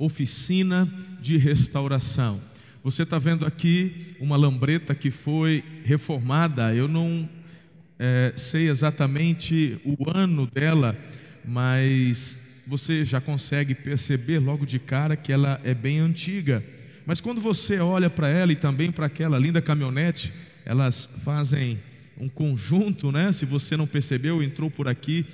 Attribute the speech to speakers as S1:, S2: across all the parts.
S1: oficina de restauração. Você está vendo aqui uma lambreta que foi reformada. Eu não é, sei exatamente o ano dela, mas você já consegue perceber logo de cara que ela é bem antiga. Mas quando você olha para ela e também para aquela linda caminhonete, elas fazem um conjunto, né? Se você não percebeu, entrou por aqui,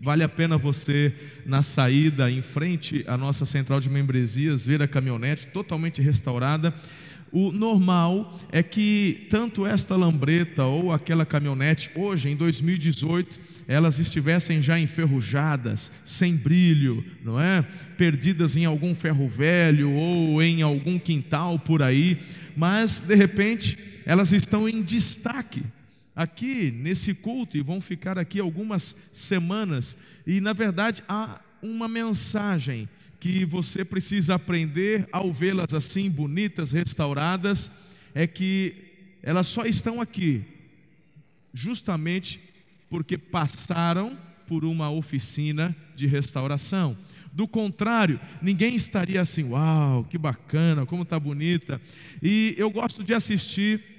S1: vale a pena você na saída em frente à nossa central de membresias ver a caminhonete totalmente restaurada. O normal é que tanto esta lambreta ou aquela caminhonete, hoje em 2018, elas estivessem já enferrujadas, sem brilho, não é? Perdidas em algum ferro velho ou em algum quintal por aí, mas de repente elas estão em destaque aqui nesse culto e vão ficar aqui algumas semanas. E na verdade há uma mensagem que você precisa aprender ao vê-las assim, bonitas, restauradas, é que elas só estão aqui justamente porque passaram por uma oficina de restauração. Do contrário, ninguém estaria assim, uau, que bacana, como está bonita. E eu gosto de assistir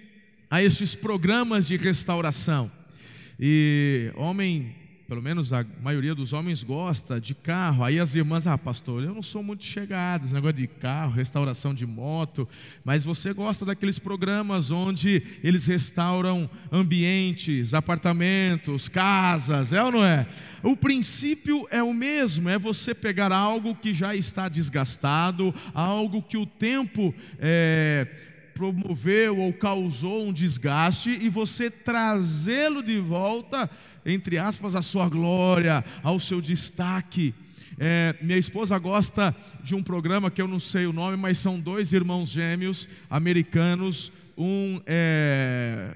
S1: a esses programas de restauração. E homem pelo menos a maioria dos homens gosta de carro. Aí as irmãs, ah, pastor, eu não sou muito chegada, esse negócio de carro, restauração de moto, mas você gosta daqueles programas onde eles restauram ambientes, apartamentos, casas, é ou não é? O princípio é o mesmo, é você pegar algo que já está desgastado, algo que o tempo é, promoveu ou causou um desgaste e você trazê-lo de volta entre aspas, a sua glória, ao seu destaque. É, minha esposa gosta de um programa que eu não sei o nome, mas são dois irmãos gêmeos americanos, um é,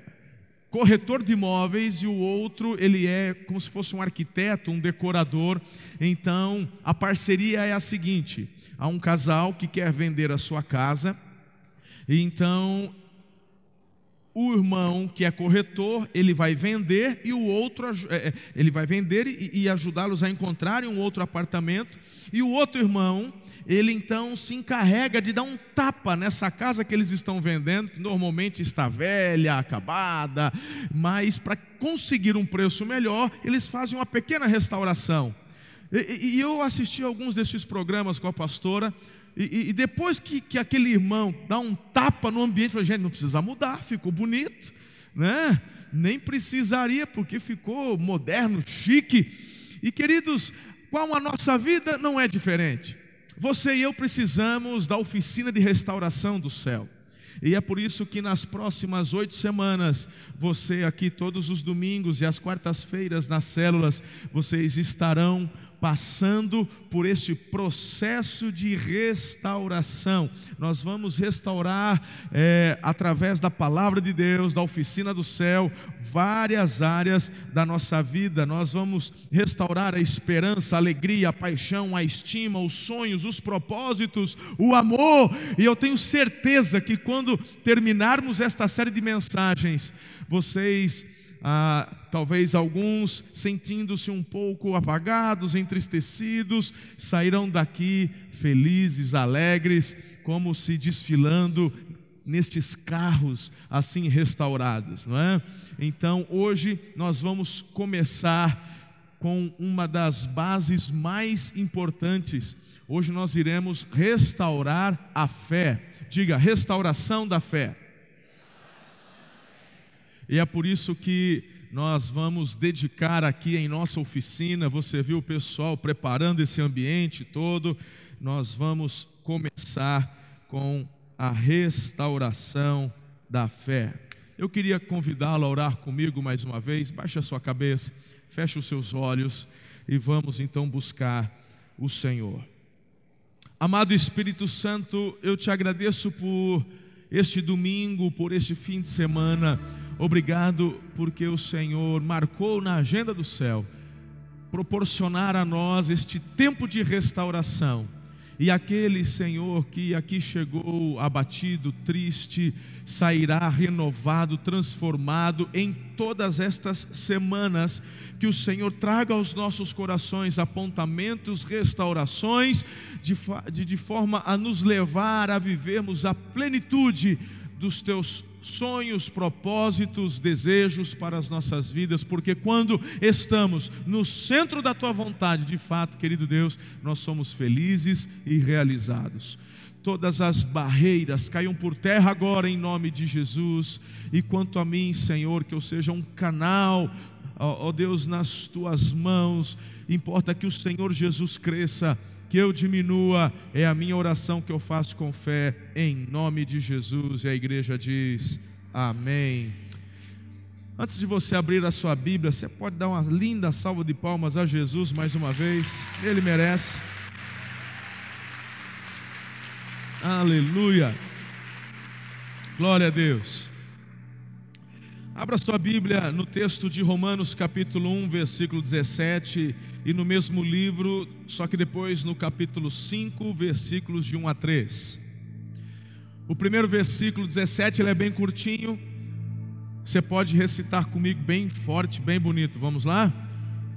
S1: corretor de imóveis e o outro ele é como se fosse um arquiteto, um decorador. Então a parceria é a seguinte: há um casal que quer vender a sua casa, então o irmão que é corretor, ele vai vender e o outro, é, é, ele vai vender e, e ajudá-los a encontrarem um outro apartamento. E o outro irmão, ele então se encarrega de dar um tapa nessa casa que eles estão vendendo, que normalmente está velha, acabada, mas para conseguir um preço melhor, eles fazem uma pequena restauração. E, e eu assisti alguns desses programas com a pastora, e, e, depois que, que aquele irmão dá um tapa no ambiente, fala, gente, não precisa mudar, ficou bonito, né? Nem precisaria, porque ficou moderno, chique. E queridos, qual a nossa vida não é diferente. Você e eu precisamos da oficina de restauração do céu. E é por isso que nas próximas oito semanas, você aqui todos os domingos e as quartas-feiras nas células, vocês estarão passando por este processo de restauração. Nós vamos restaurar, é, através da palavra de Deus, da oficina do céu, várias áreas da nossa vida. Nós vamos restaurar a esperança, a alegria, a paixão, a estima, os sonhos, os propósitos, o amor. E eu tenho certeza que quando terminarmos esta série de mensagens, vocês ah, talvez alguns sentindo-se um pouco apagados, entristecidos, sairão daqui felizes, alegres, como se desfilando nestes carros assim restaurados, não é? Então, hoje nós vamos começar com uma das bases mais importantes. Hoje nós iremos restaurar a fé. Diga, restauração da fé. E é por isso que nós vamos dedicar aqui em nossa oficina, você viu o pessoal preparando esse ambiente todo, nós vamos começar com a restauração da fé. Eu queria convidá-lo a orar comigo mais uma vez, baixe a sua cabeça, feche os seus olhos e vamos então buscar o Senhor. Amado Espírito Santo, eu te agradeço por este domingo, por este fim de semana Obrigado porque o Senhor marcou na agenda do céu proporcionar a nós este tempo de restauração. E aquele Senhor que aqui chegou abatido, triste, sairá renovado, transformado em todas estas semanas. Que o Senhor traga aos nossos corações apontamentos, restaurações, de, de, de forma a nos levar a vivermos a plenitude dos teus sonhos, propósitos, desejos para as nossas vidas, porque quando estamos no centro da tua vontade, de fato, querido Deus, nós somos felizes e realizados. Todas as barreiras caiam por terra agora em nome de Jesus. E quanto a mim, Senhor, que eu seja um canal, ó, Deus, nas tuas mãos. Importa que o Senhor Jesus cresça que eu diminua, é a minha oração que eu faço com fé, em nome de Jesus. E a igreja diz: Amém. Antes de você abrir a sua Bíblia, você pode dar uma linda salva de palmas a Jesus mais uma vez, ele merece. Aleluia. Glória a Deus. Abra sua Bíblia no texto de Romanos, capítulo 1, versículo 17, e no mesmo livro, só que depois no capítulo 5, versículos de 1 a 3. O primeiro versículo 17, ele é bem curtinho. Você pode recitar comigo bem forte, bem bonito. Vamos lá?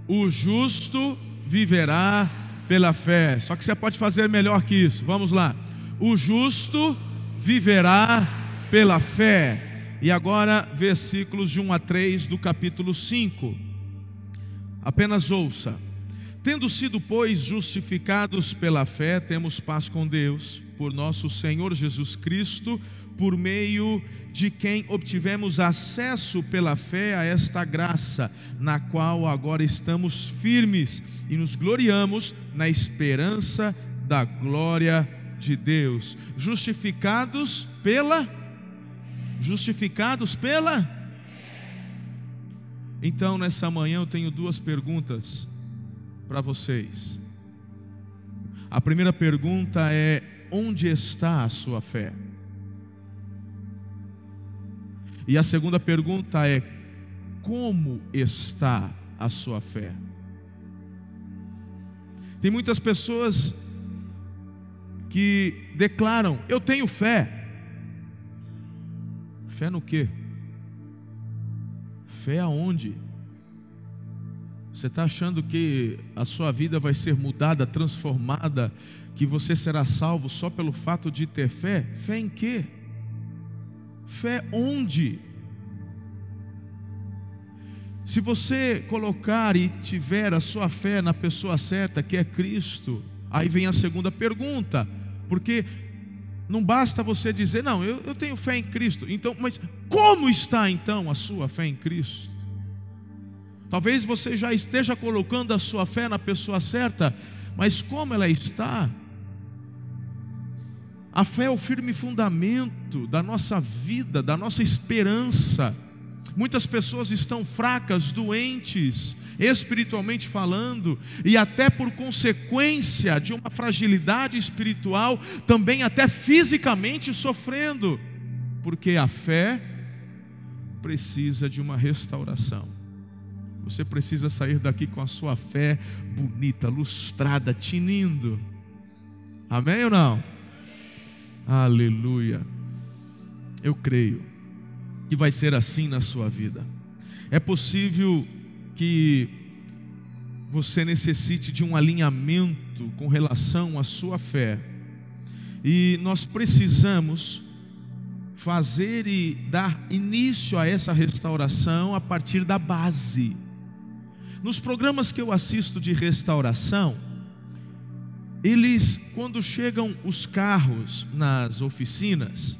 S1: O justo viverá pela fé. Só que você pode fazer melhor que isso. Vamos lá. O justo viverá pela fé. E agora, versículos de 1 a 3 do capítulo 5. Apenas ouça. Tendo sido, pois, justificados pela fé, temos paz com Deus, por nosso Senhor Jesus Cristo, por meio de quem obtivemos acesso pela fé a esta graça, na qual agora estamos firmes e nos gloriamos na esperança da glória de Deus, justificados pela fé justificados pela. Então, nessa manhã, eu tenho duas perguntas para vocês. A primeira pergunta é: onde está a sua fé? E a segunda pergunta é: como está a sua fé? Tem muitas pessoas que declaram: Eu tenho fé. Fé no quê? Fé aonde? Você está achando que a sua vida vai ser mudada, transformada, que você será salvo só pelo fato de ter fé? Fé em quê? Fé onde? Se você colocar e tiver a sua fé na pessoa certa, que é Cristo, aí vem a segunda pergunta, porque não basta você dizer, não, eu, eu tenho fé em Cristo. Então, mas como está então a sua fé em Cristo? Talvez você já esteja colocando a sua fé na pessoa certa, mas como ela está? A fé é o firme fundamento da nossa vida, da nossa esperança. Muitas pessoas estão fracas, doentes, espiritualmente falando, e até por consequência de uma fragilidade espiritual, também até fisicamente sofrendo, porque a fé precisa de uma restauração. Você precisa sair daqui com a sua fé bonita, lustrada, tinindo. Amém ou não? Aleluia. Eu creio que vai ser assim na sua vida. É possível que você necessite de um alinhamento com relação à sua fé. E nós precisamos fazer e dar início a essa restauração a partir da base. Nos programas que eu assisto de restauração, eles, quando chegam os carros nas oficinas,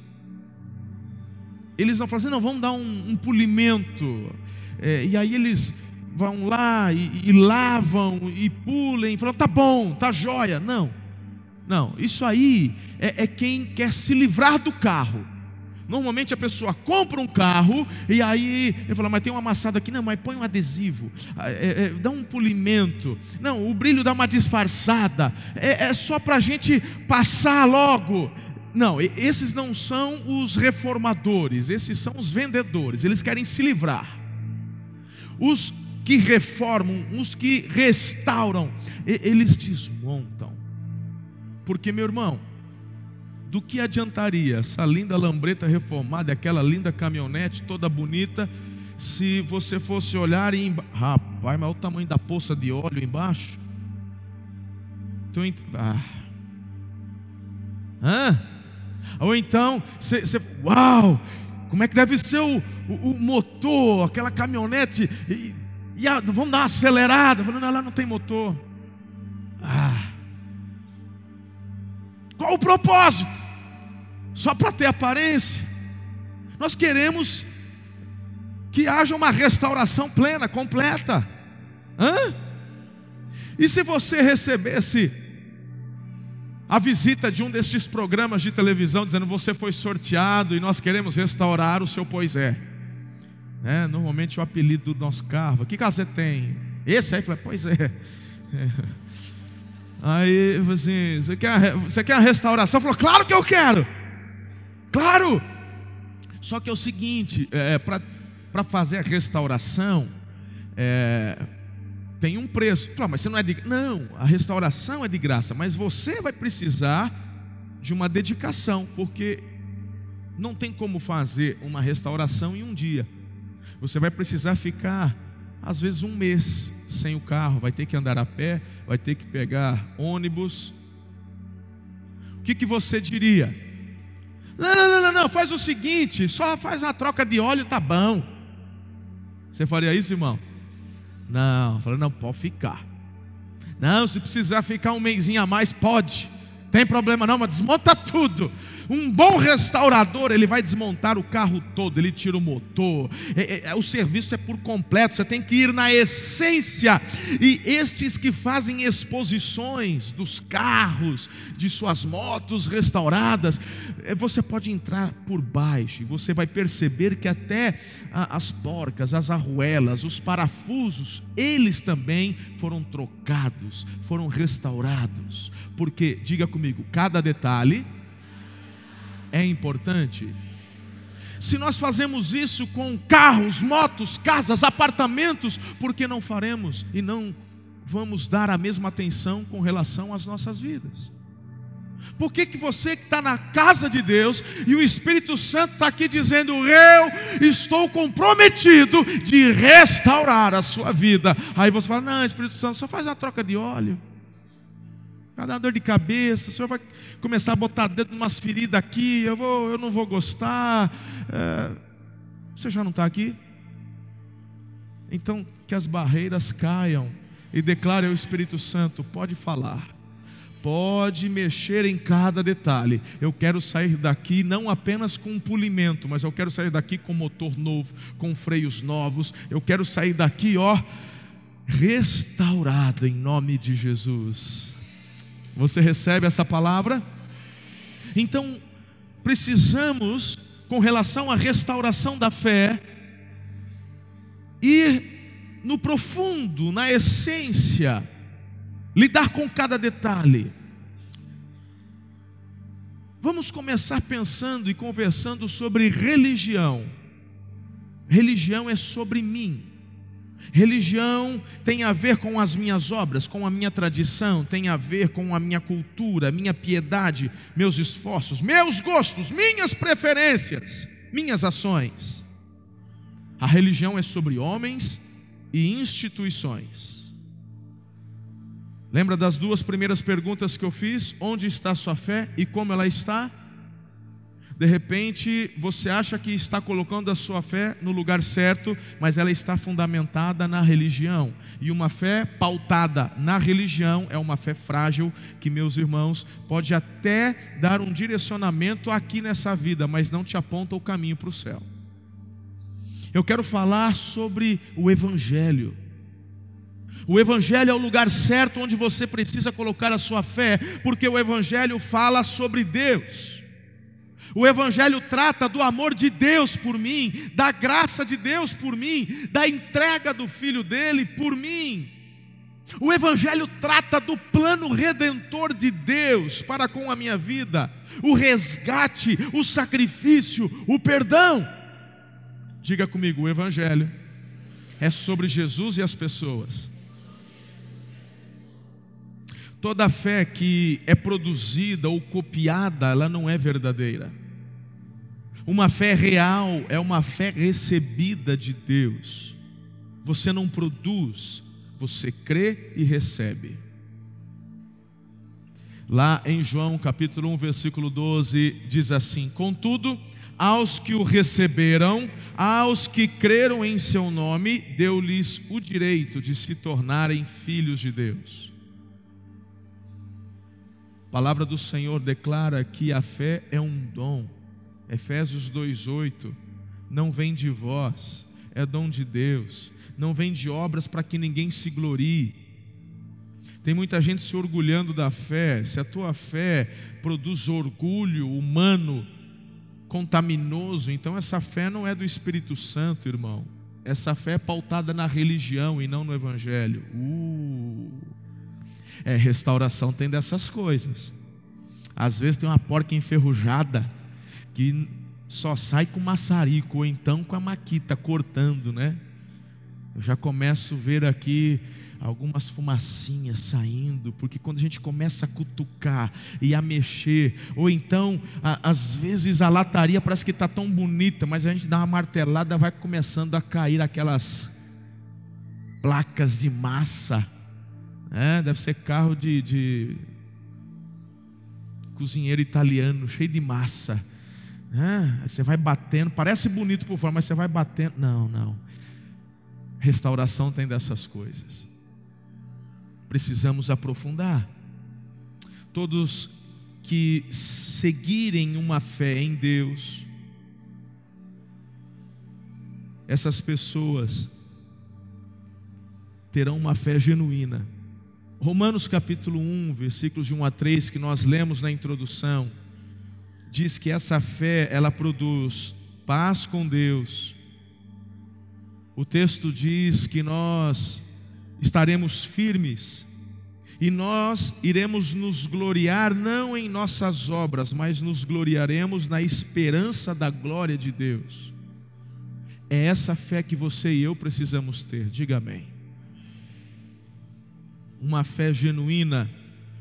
S1: eles não falam assim, não, vamos dar um, um polimento. É, e aí eles vão lá e, e lavam e pulem, falam, tá bom, tá jóia. Não, não, isso aí é, é quem quer se livrar do carro. Normalmente a pessoa compra um carro e aí ele fala, mas tem uma amassada aqui, não, mas põe um adesivo, ah, é, é, dá um polimento, não, o brilho dá uma disfarçada, é, é só para a gente passar logo. Não, esses não são os reformadores, esses são os vendedores, eles querem se livrar. Os que reformam, os que restauram, eles desmontam. Porque, meu irmão, do que adiantaria essa linda lambreta reformada, aquela linda caminhonete toda bonita, se você fosse olhar e. Rapaz, mas olha o tamanho da poça de óleo embaixo. Então, ah. Hã? Ou então, você, uau, como é que deve ser o, o, o motor, aquela caminhonete, e, e a, vamos dar uma acelerada. Falando, lá não tem motor. Ah. Qual o propósito? Só para ter aparência. Nós queremos que haja uma restauração plena, completa. Hã? E se você recebesse a visita de um destes programas de televisão dizendo você foi sorteado e nós queremos restaurar o seu pois é. é normalmente o apelido do nosso carro. Que carro você tem? Esse aí? Falei, pois é. é. Aí, assim, você quer, você quer a restauração? Falou, claro que eu quero. Claro. Só que é o seguinte, é, para fazer a restauração, é, tem um preço. Fala, mas você não é de Não, a restauração é de graça, mas você vai precisar de uma dedicação, porque não tem como fazer uma restauração em um dia. Você vai precisar ficar, às vezes, um mês sem o carro, vai ter que andar a pé, vai ter que pegar ônibus. O que, que você diria? Não, não, não, não, faz o seguinte, só faz uma troca de óleo, tá bom. Você faria isso, irmão? Não, falei, não, pode ficar. Não, se precisar ficar um mêsinho a mais, pode. Tem problema não, mas desmonta tudo. Um bom restaurador, ele vai desmontar o carro todo, ele tira o motor. É, é, é, o serviço é por completo, você tem que ir na essência. E estes que fazem exposições dos carros, de suas motos restauradas, é, você pode entrar por baixo e você vai perceber que até as porcas, as arruelas, os parafusos, eles também foram trocados, foram restaurados. Porque, diga comigo, cada detalhe é importante. Se nós fazemos isso com carros, motos, casas, apartamentos, por que não faremos e não vamos dar a mesma atenção com relação às nossas vidas? Por que, que você que está na casa de Deus e o Espírito Santo está aqui dizendo: Eu estou comprometido de restaurar a sua vida? Aí você fala: Não, Espírito Santo, só faz a troca de óleo. Cada dor de cabeça, o senhor vai começar a botar dedo em umas feridas aqui, eu, vou, eu não vou gostar. É, você já não está aqui? Então, que as barreiras caiam e declare ao Espírito Santo: pode falar, pode mexer em cada detalhe. Eu quero sair daqui não apenas com um polimento, mas eu quero sair daqui com motor novo, com freios novos. Eu quero sair daqui, ó, restaurado em nome de Jesus. Você recebe essa palavra? Então, precisamos, com relação à restauração da fé, ir no profundo, na essência, lidar com cada detalhe. Vamos começar pensando e conversando sobre religião. Religião é sobre mim. Religião tem a ver com as minhas obras, com a minha tradição, tem a ver com a minha cultura, minha piedade, meus esforços, meus gostos, minhas preferências, minhas ações. A religião é sobre homens e instituições. Lembra das duas primeiras perguntas que eu fiz? Onde está sua fé e como ela está? De repente, você acha que está colocando a sua fé no lugar certo, mas ela está fundamentada na religião. E uma fé pautada na religião é uma fé frágil, que, meus irmãos, pode até dar um direcionamento aqui nessa vida, mas não te aponta o caminho para o céu. Eu quero falar sobre o Evangelho. O Evangelho é o lugar certo onde você precisa colocar a sua fé, porque o Evangelho fala sobre Deus. O Evangelho trata do amor de Deus por mim, da graça de Deus por mim, da entrega do Filho dele por mim. O Evangelho trata do plano redentor de Deus para com a minha vida, o resgate, o sacrifício, o perdão. Diga comigo: o Evangelho é sobre Jesus e as pessoas. Toda fé que é produzida ou copiada, ela não é verdadeira. Uma fé real é uma fé recebida de Deus. Você não produz, você crê e recebe. Lá em João capítulo 1, versículo 12, diz assim: Contudo, aos que o receberam, aos que creram em seu nome, deu-lhes o direito de se tornarem filhos de Deus. A palavra do Senhor declara que a fé é um dom. Efésios 2:8 não vem de vós, é dom de Deus. Não vem de obras para que ninguém se glorie. Tem muita gente se orgulhando da fé. Se a tua fé produz orgulho humano, contaminoso, então essa fé não é do Espírito Santo, irmão. Essa fé é pautada na religião e não no Evangelho. Uh. É, restauração tem dessas coisas. Às vezes tem uma porca enferrujada que só sai com maçarico ou então com a maquita cortando, né? Eu já começo a ver aqui algumas fumacinhas saindo, porque quando a gente começa a cutucar e a mexer, ou então, a, às vezes a lataria parece que está tão bonita, mas a gente dá uma martelada, vai começando a cair aquelas placas de massa, é, deve ser carro de, de cozinheiro italiano, cheio de massa. Você vai batendo, parece bonito por fora, mas você vai batendo. Não, não. Restauração tem dessas coisas precisamos aprofundar. Todos que seguirem uma fé em Deus, essas pessoas terão uma fé genuína. Romanos capítulo 1, versículos de 1 a 3, que nós lemos na introdução, diz que essa fé, ela produz paz com Deus. O texto diz que nós estaremos firmes e nós iremos nos gloriar não em nossas obras, mas nos gloriaremos na esperança da glória de Deus. É essa fé que você e eu precisamos ter, diga amém. Uma fé genuína,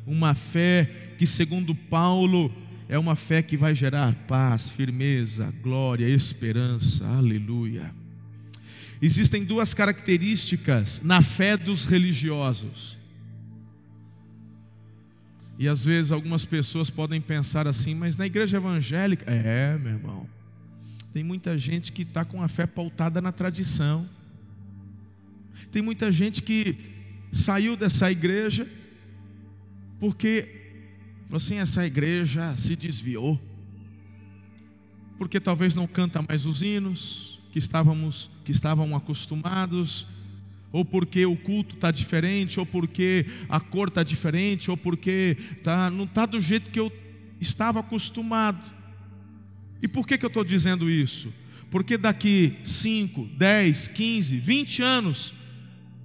S1: uma fé que, segundo Paulo, é uma fé que vai gerar paz, firmeza, glória, esperança, aleluia. Existem duas características na fé dos religiosos. E às vezes algumas pessoas podem pensar assim, mas na igreja evangélica, é, meu irmão, tem muita gente que está com a fé pautada na tradição. Tem muita gente que saiu dessa igreja porque, assim, essa igreja se desviou. Porque talvez não canta mais os hinos, que estávamos que estavam acostumados, ou porque o culto está diferente, ou porque a cor está diferente, ou porque tá, não está do jeito que eu estava acostumado. E por que, que eu estou dizendo isso? Porque daqui 5, 10, 15, 20 anos,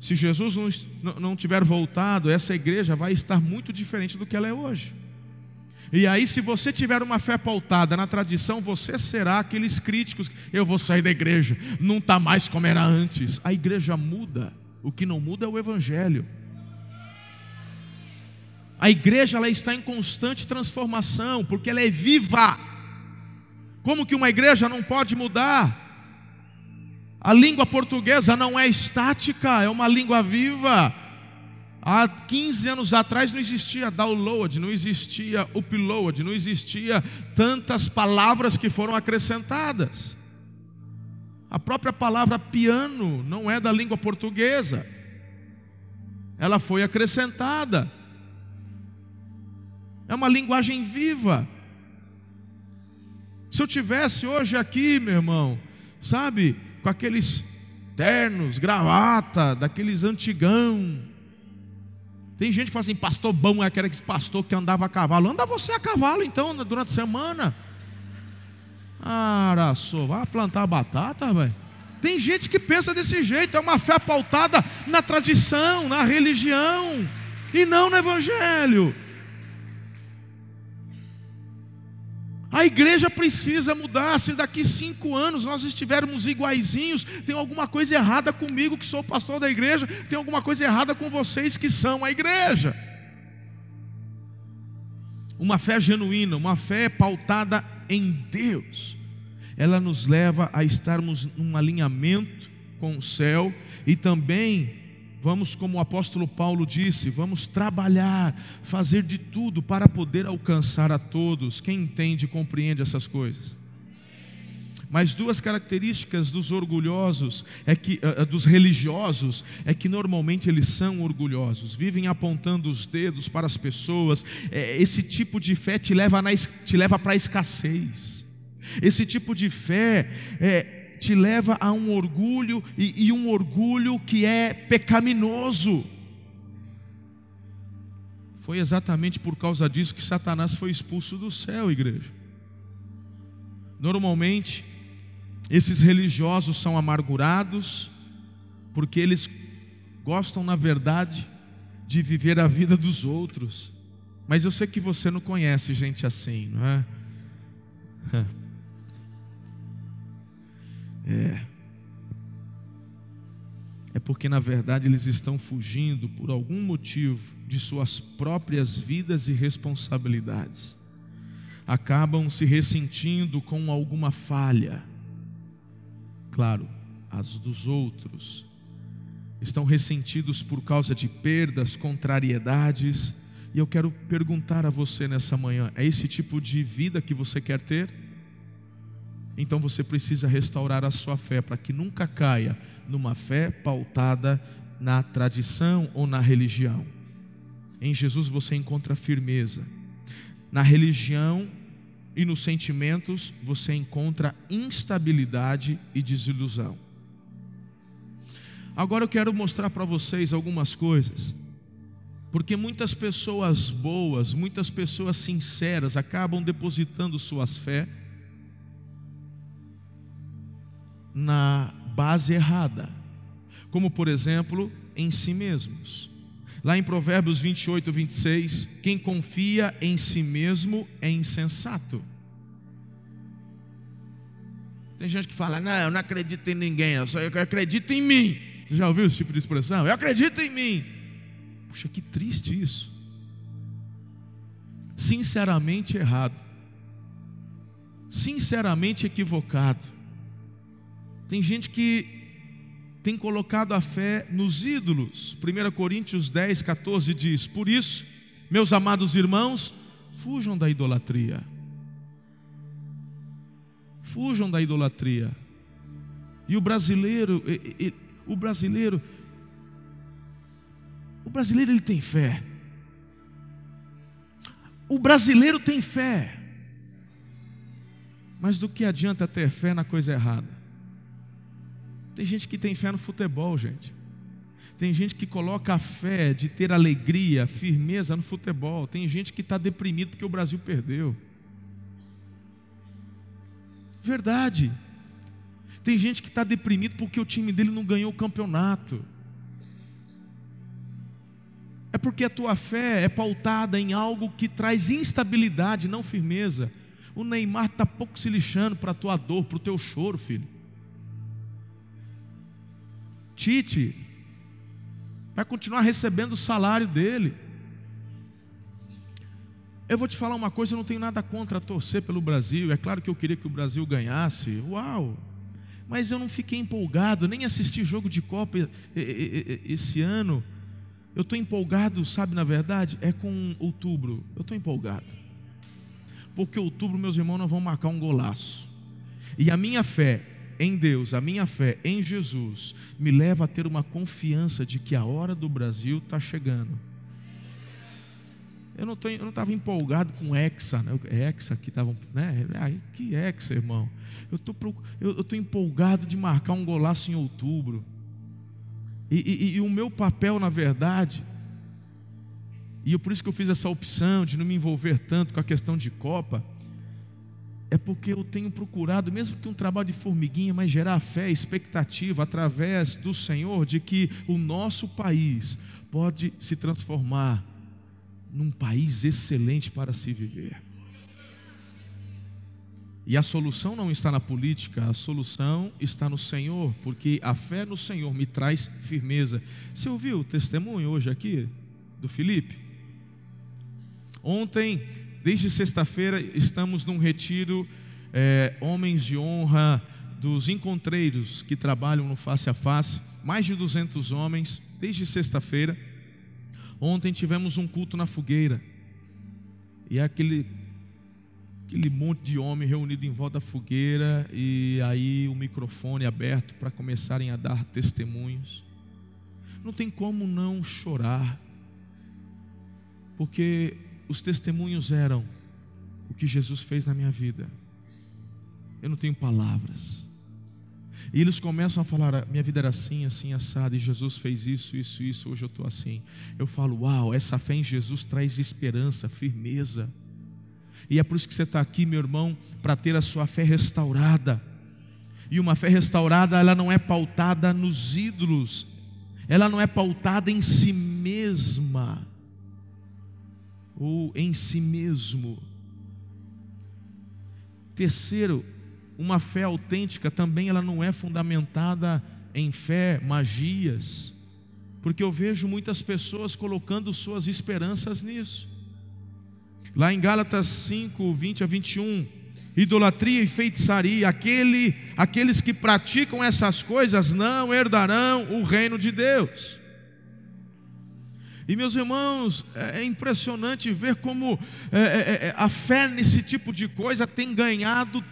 S1: se Jesus não, não tiver voltado, essa igreja vai estar muito diferente do que ela é hoje. E aí, se você tiver uma fé pautada na tradição, você será aqueles críticos. Eu vou sair da igreja, não está mais como era antes. A igreja muda, o que não muda é o evangelho. A igreja ela está em constante transformação, porque ela é viva. Como que uma igreja não pode mudar? A língua portuguesa não é estática, é uma língua viva. Há 15 anos atrás não existia download, não existia upload, não existia tantas palavras que foram acrescentadas. A própria palavra piano não é da língua portuguesa. Ela foi acrescentada. É uma linguagem viva. Se eu tivesse hoje aqui, meu irmão, sabe, com aqueles ternos, gravata, daqueles antigão, tem gente que fala assim, pastor bom é aquele pastor que andava a cavalo. Anda você a cavalo então, durante a semana. Araçô, vai plantar batata, velho. Tem gente que pensa desse jeito, é uma fé pautada na tradição, na religião, e não no evangelho. A igreja precisa mudar. Se daqui cinco anos nós estivermos iguaizinhos, tem alguma coisa errada comigo, que sou pastor da igreja, tem alguma coisa errada com vocês que são a igreja. uma fé genuína, uma fé pautada em Deus, ela nos leva a estarmos num alinhamento com o céu e também vamos, como o apóstolo Paulo disse, vamos trabalhar, fazer de tudo para poder alcançar a todos. Quem entende e compreende essas coisas? Mas duas características dos orgulhosos é que uh, dos religiosos é que normalmente eles são orgulhosos, vivem apontando os dedos para as pessoas. É, esse tipo de fé te leva na, te leva para a escassez. Esse tipo de fé é, te leva a um orgulho e, e um orgulho que é pecaminoso. Foi exatamente por causa disso que Satanás foi expulso do céu, igreja. Normalmente esses religiosos são amargurados, porque eles gostam, na verdade, de viver a vida dos outros. Mas eu sei que você não conhece gente assim, não é? É. É porque, na verdade, eles estão fugindo, por algum motivo, de suas próprias vidas e responsabilidades. Acabam se ressentindo com alguma falha claro, as dos outros. Estão ressentidos por causa de perdas, contrariedades. E eu quero perguntar a você nessa manhã: é esse tipo de vida que você quer ter? Então você precisa restaurar a sua fé para que nunca caia numa fé pautada na tradição ou na religião. Em Jesus você encontra firmeza. Na religião e nos sentimentos você encontra instabilidade e desilusão. Agora eu quero mostrar para vocês algumas coisas, porque muitas pessoas boas, muitas pessoas sinceras acabam depositando suas fé na base errada, como por exemplo em si mesmos. Lá em Provérbios 28, 26, quem confia em si mesmo é insensato. Tem gente que fala, não, eu não acredito em ninguém, eu só acredito em mim. Já ouviu esse tipo de expressão? Eu acredito em mim. Puxa, que triste isso. Sinceramente errado. Sinceramente equivocado. Tem gente que tem colocado a fé nos ídolos. 1 Coríntios 10, 14 diz: Por isso, meus amados irmãos, fujam da idolatria. Fujam da idolatria. E o brasileiro, o brasileiro, o brasileiro ele tem fé. O brasileiro tem fé. Mas do que adianta ter fé na coisa errada? Tem gente que tem fé no futebol, gente. Tem gente que coloca a fé de ter alegria, firmeza no futebol. Tem gente que está deprimido porque o Brasil perdeu. Verdade. Tem gente que está deprimido porque o time dele não ganhou o campeonato. É porque a tua fé é pautada em algo que traz instabilidade, não firmeza. O Neymar está pouco se lixando para a tua dor, para o teu choro, filho. Tite vai continuar recebendo o salário dele. Eu vou te falar uma coisa, eu não tenho nada contra torcer pelo Brasil. É claro que eu queria que o Brasil ganhasse. Uau! Mas eu não fiquei empolgado, nem assisti jogo de Copa esse ano. Eu estou empolgado, sabe, na verdade, é com outubro. Eu estou empolgado. Porque outubro, meus irmãos, nós vamos marcar um golaço. E a minha fé em Deus, a minha fé em Jesus, me leva a ter uma confiança de que a hora do Brasil está chegando. Eu não estava empolgado com Hexa, né? Hexa que estavam, né? Ai, que Hexa, irmão. Eu estou eu, tô empolgado de marcar um golaço em outubro. E, e, e o meu papel, na verdade, e eu, por isso que eu fiz essa opção de não me envolver tanto com a questão de Copa, é porque eu tenho procurado, mesmo que um trabalho de formiguinha, mas gerar fé, expectativa através do Senhor de que o nosso país pode se transformar num país excelente para se viver. E a solução não está na política, a solução está no Senhor, porque a fé no Senhor me traz firmeza. Você ouviu o testemunho hoje aqui do Felipe? Ontem desde sexta-feira estamos num retiro é, Homens de Honra dos Encontreiros que trabalham no face a face, mais de 200 homens, desde sexta-feira. Ontem tivemos um culto na fogueira, e é aquele, aquele monte de homem reunido em volta da fogueira, e aí o microfone aberto para começarem a dar testemunhos. Não tem como não chorar, porque os testemunhos eram o que Jesus fez na minha vida. Eu não tenho palavras. E eles começam a falar: minha vida era assim, assim, assada, e Jesus fez isso, isso, isso, hoje eu estou assim. Eu falo: uau, essa fé em Jesus traz esperança, firmeza. E é por isso que você está aqui, meu irmão, para ter a sua fé restaurada. E uma fé restaurada, ela não é pautada nos ídolos, ela não é pautada em si mesma, ou em si mesmo. Terceiro, uma fé autêntica também ela não é fundamentada em fé, magias, porque eu vejo muitas pessoas colocando suas esperanças nisso. Lá em Gálatas 5, 20 a 21, idolatria e feitiçaria, aquele, aqueles que praticam essas coisas não herdarão o reino de Deus. E meus irmãos, é, é impressionante ver como é, é, a fé nesse tipo de coisa tem ganhado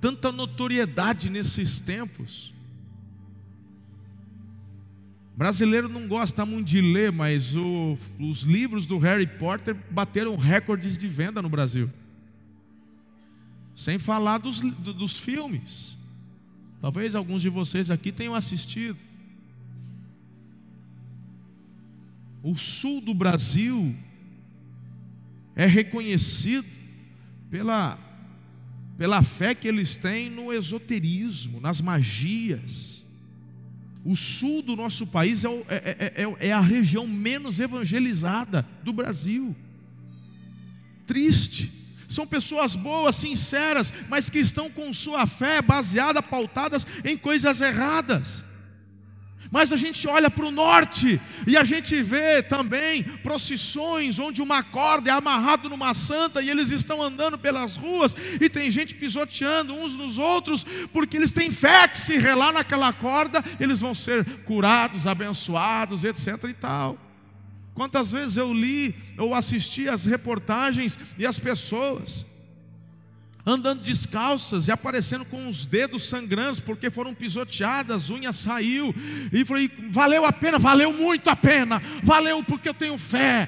S1: tanta notoriedade nesses tempos. Brasileiro não gosta muito de ler, mas o, os livros do Harry Potter bateram recordes de venda no Brasil. Sem falar dos, dos filmes. Talvez alguns de vocês aqui tenham assistido. O sul do Brasil é reconhecido pela, pela fé que eles têm no esoterismo, nas magias. O sul do nosso país é, é, é, é, é a região menos evangelizada do Brasil. Triste. São pessoas boas, sinceras, mas que estão com sua fé baseada, pautadas em coisas erradas. Mas a gente olha para o norte e a gente vê também procissões onde uma corda é amarrada numa santa e eles estão andando pelas ruas e tem gente pisoteando uns nos outros porque eles têm fé que se relar naquela corda eles vão ser curados, abençoados, etc e tal. Quantas vezes eu li ou assisti as reportagens e as pessoas andando descalças e aparecendo com os dedos sangrando porque foram pisoteadas, unha saiu. E falei, valeu a pena, valeu muito a pena, valeu porque eu tenho fé.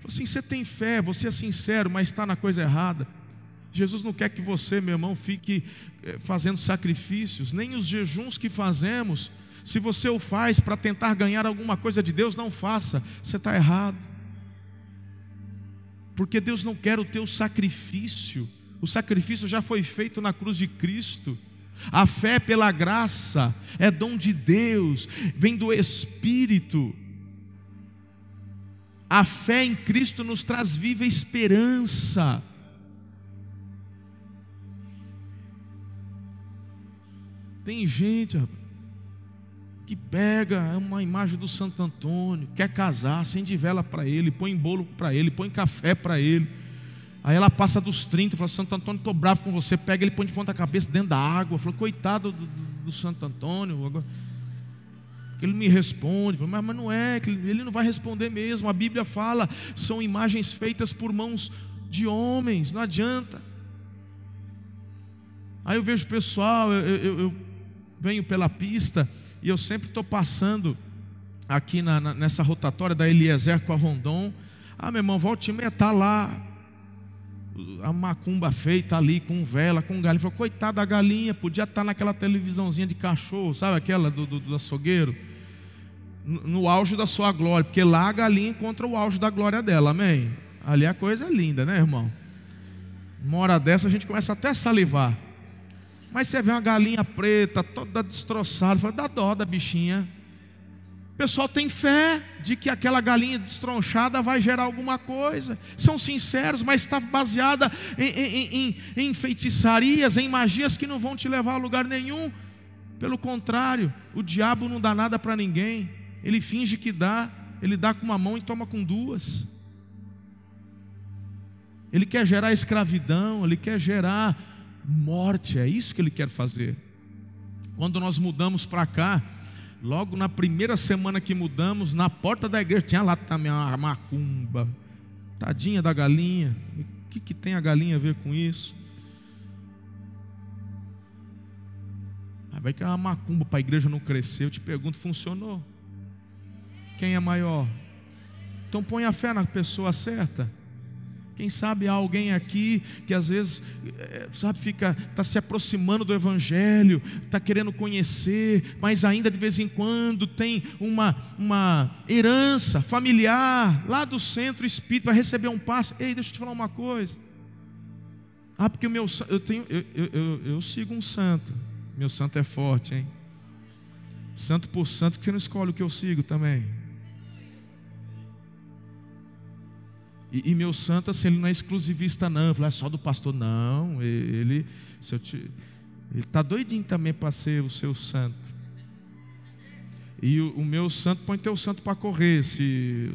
S1: Falei assim, você tem fé, você é sincero, mas está na coisa errada. Jesus não quer que você, meu irmão, fique eh, fazendo sacrifícios, nem os jejuns que fazemos. Se você o faz para tentar ganhar alguma coisa de Deus, não faça, você está errado. Porque Deus não quer o teu sacrifício. O sacrifício já foi feito na cruz de Cristo. A fé pela graça é dom de Deus, vem do Espírito. A fé em Cristo nos traz viva esperança. Tem gente que pega uma imagem do Santo Antônio, quer casar, acende vela para ele, põe bolo para ele, põe café para ele Aí ela passa dos 30 e fala: Santo Antônio, estou bravo com você. Pega ele, põe de ponta cabeça dentro da água. Falou: Coitado do, do, do Santo Antônio. Agora, ele me responde, mas, mas não é, ele não vai responder mesmo. A Bíblia fala, são imagens feitas por mãos de homens, não adianta. Aí eu vejo o pessoal, eu, eu, eu, venho pela pista e eu sempre estou passando aqui na, na, nessa rotatória da Eliezer com a Rondon. Ah, meu irmão, volte e meia, está lá a macumba feita ali com vela, com galinha. Falou, coitada da galinha, podia estar naquela televisãozinha de cachorro, sabe aquela do, do, do açougueiro? No, no auge da sua glória, porque lá a galinha encontra o auge da glória dela, amém? Ali a coisa é linda, né, irmão? Uma hora dessa a gente começa até a salivar. Mas você vê uma galinha preta, toda destroçada, fala, dá dó da bichinha pessoal tem fé de que aquela galinha destronchada vai gerar alguma coisa. São sinceros, mas está baseada em, em, em, em feitiçarias, em magias que não vão te levar a lugar nenhum. Pelo contrário, o diabo não dá nada para ninguém. Ele finge que dá, ele dá com uma mão e toma com duas. Ele quer gerar escravidão, ele quer gerar morte, é isso que ele quer fazer. Quando nós mudamos para cá, logo na primeira semana que mudamos, na porta da igreja tinha lá também uma macumba, tadinha da galinha. O que, que tem a galinha a ver com isso? Ah, vai que é uma macumba para a igreja não crescer. Eu te pergunto, funcionou? Quem é maior? Então põe a fé na pessoa certa. Quem sabe há alguém aqui que às vezes, é, sabe, fica, está se aproximando do Evangelho, está querendo conhecer, mas ainda de vez em quando tem uma, uma herança familiar lá do centro espírita, vai receber um passe. Ei, deixa eu te falar uma coisa. Ah, porque o meu eu tenho, eu, eu, eu, eu sigo um santo. Meu santo é forte, hein? Santo por santo, que você não escolhe o que eu sigo também. E, e, meu santo, assim, ele não é exclusivista, não. Falo, é só do pastor. Não, ele te, está doidinho também para ser o seu santo. E o, o meu santo, põe teu santo para correr. Se,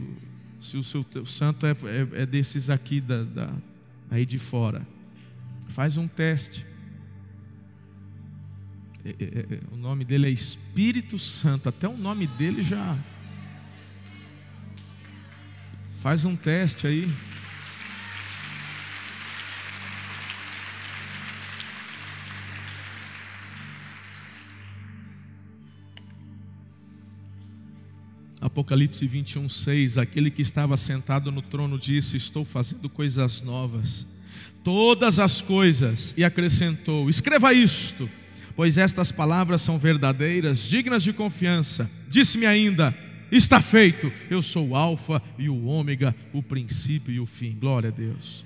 S1: se o seu santo é, é, é, desses aqui, da, da, aí de fora. Faz um teste. É, é, é, o nome dele é Espírito Santo. Até o nome dele já. Faz um teste aí. Apocalipse 21, 6: Aquele que estava sentado no trono disse: Estou fazendo coisas novas, todas as coisas, e acrescentou: Escreva isto, pois estas palavras são verdadeiras, dignas de confiança. Disse-me ainda: Está feito. Eu sou o Alfa e o Ômega, o princípio e o fim. Glória a Deus.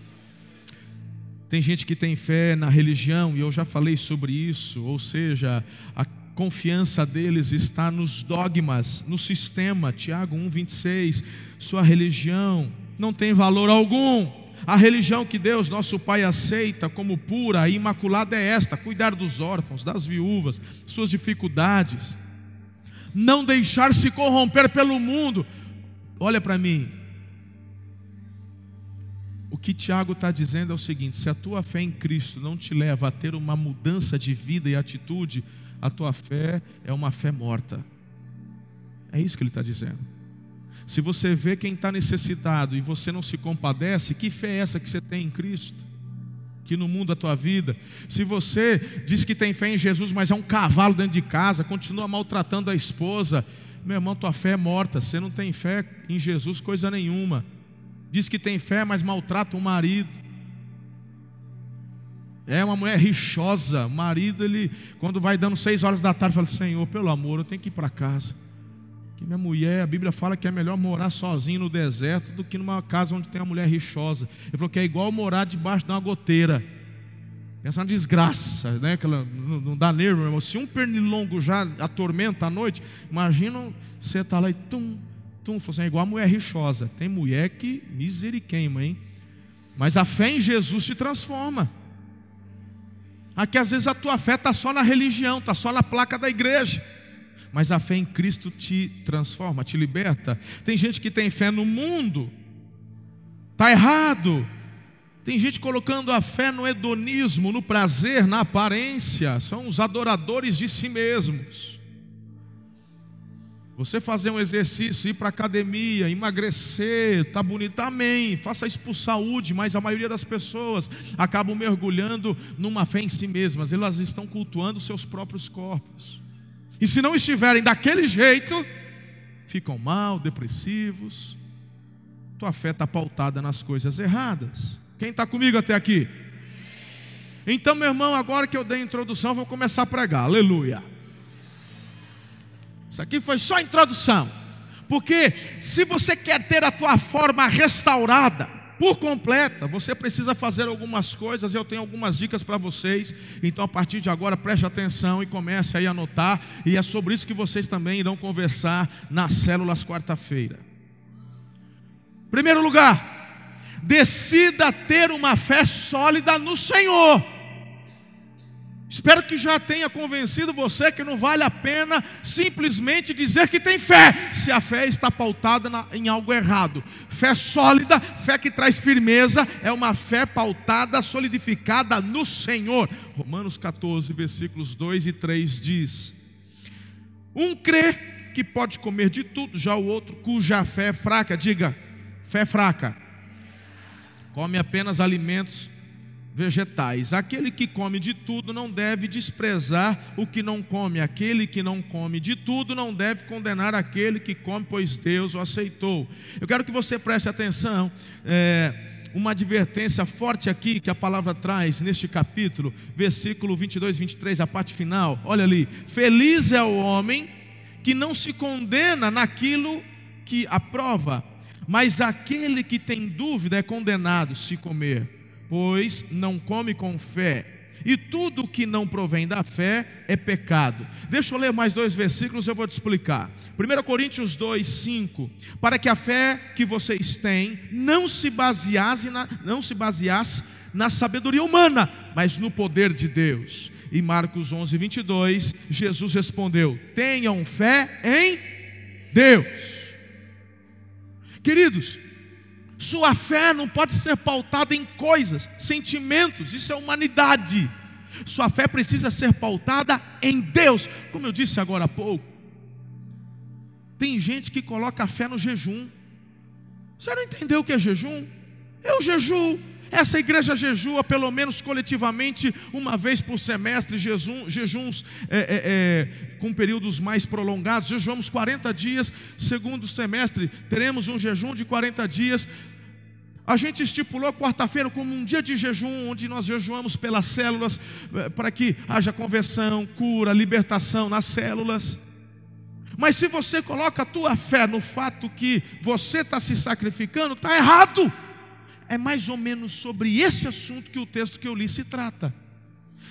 S1: Tem gente que tem fé na religião, e eu já falei sobre isso, ou seja, a confiança deles está nos dogmas, no sistema. Tiago 1,26. Sua religião não tem valor algum. A religião que Deus, nosso Pai, aceita como pura e imaculada é esta: cuidar dos órfãos, das viúvas, suas dificuldades não deixar se corromper pelo mundo. Olha para mim. O que Tiago está dizendo é o seguinte: se a tua fé em Cristo não te leva a ter uma mudança de vida e atitude, a tua fé é uma fé morta. É isso que ele está dizendo. Se você vê quem está necessitado e você não se compadece, que fé é essa que você tem em Cristo? Que no mundo da tua vida. Se você diz que tem fé em Jesus, mas é um cavalo dentro de casa, continua maltratando a esposa, meu irmão, tua fé é morta. Você não tem fé em Jesus, coisa nenhuma. Diz que tem fé, mas maltrata o marido. É uma mulher rixosa. O marido, ele, quando vai dando seis horas da tarde, fala: Senhor, pelo amor, eu tenho que ir para casa. Que minha mulher, a Bíblia fala que é melhor morar sozinho no deserto do que numa casa onde tem uma mulher rixosa. Ele falou que é igual morar debaixo de uma goteira. Essa é uma desgraça, né? Que ela não dá nervo, meu irmão. Se um pernilongo já atormenta à noite, imagina você estar tá lá e tum, tum, assim, é igual a mulher rixosa. Tem mulher que miseriqueima, hein? Mas a fé em Jesus te transforma. Aqui às vezes a tua fé está só na religião, está só na placa da igreja mas a fé em Cristo te transforma, te liberta. Tem gente que tem fé no mundo, está errado. Tem gente colocando a fé no hedonismo, no prazer, na aparência, são os adoradores de si mesmos. Você fazer um exercício, ir para a academia, emagrecer, está bonito, amém. Faça isso por saúde, mas a maioria das pessoas acabam mergulhando numa fé em si mesmas, elas estão cultuando seus próprios corpos. E se não estiverem daquele jeito, ficam mal, depressivos. Tua fé está pautada nas coisas erradas. Quem está comigo até aqui? Então, meu irmão, agora que eu dei a introdução, vou começar a pregar. Aleluia. Isso aqui foi só introdução. Porque se você quer ter a tua forma restaurada, por completa, você precisa fazer algumas coisas, eu tenho algumas dicas para vocês, então a partir de agora preste atenção e comece aí a anotar, e é sobre isso que vocês também irão conversar nas células quarta-feira. Primeiro lugar, decida ter uma fé sólida no Senhor. Espero que já tenha convencido você que não vale a pena simplesmente dizer que tem fé, se a fé está pautada na, em algo errado. Fé sólida, fé que traz firmeza, é uma fé pautada, solidificada no Senhor. Romanos 14, versículos 2 e 3 diz: Um crê que pode comer de tudo, já o outro, cuja fé é fraca, diga, fé fraca, come apenas alimentos vegetais. Aquele que come de tudo não deve desprezar o que não come. Aquele que não come de tudo não deve condenar aquele que come, pois Deus o aceitou. Eu quero que você preste atenção. É, uma advertência forte aqui que a palavra traz neste capítulo, versículo 22, 23, a parte final. Olha ali: Feliz é o homem que não se condena naquilo que aprova, mas aquele que tem dúvida é condenado se comer pois não come com fé. E tudo que não provém da fé é pecado. Deixa eu ler mais dois versículos, eu vou te explicar. 1 Coríntios 2, 5. Para que a fé que vocês têm não se baseasse na, não se baseasse na sabedoria humana, mas no poder de Deus. E Marcos 11, 22, Jesus respondeu: Tenham fé em Deus. Queridos, sua fé não pode ser pautada em coisas, sentimentos, isso é humanidade. Sua fé precisa ser pautada em Deus, como eu disse agora há pouco. Tem gente que coloca a fé no jejum. Você não entendeu o que é jejum? Eu jejuo. Essa igreja jejua pelo menos coletivamente uma vez por semestre, jejum, jejuns é, é, é, com períodos mais prolongados. Jejuamos 40 dias, segundo semestre teremos um jejum de 40 dias. A gente estipulou quarta-feira como um dia de jejum, onde nós jejuamos pelas células, é, para que haja conversão, cura, libertação nas células. Mas se você coloca a tua fé no fato que você está se sacrificando, está errado. É mais ou menos sobre esse assunto que o texto que eu li se trata.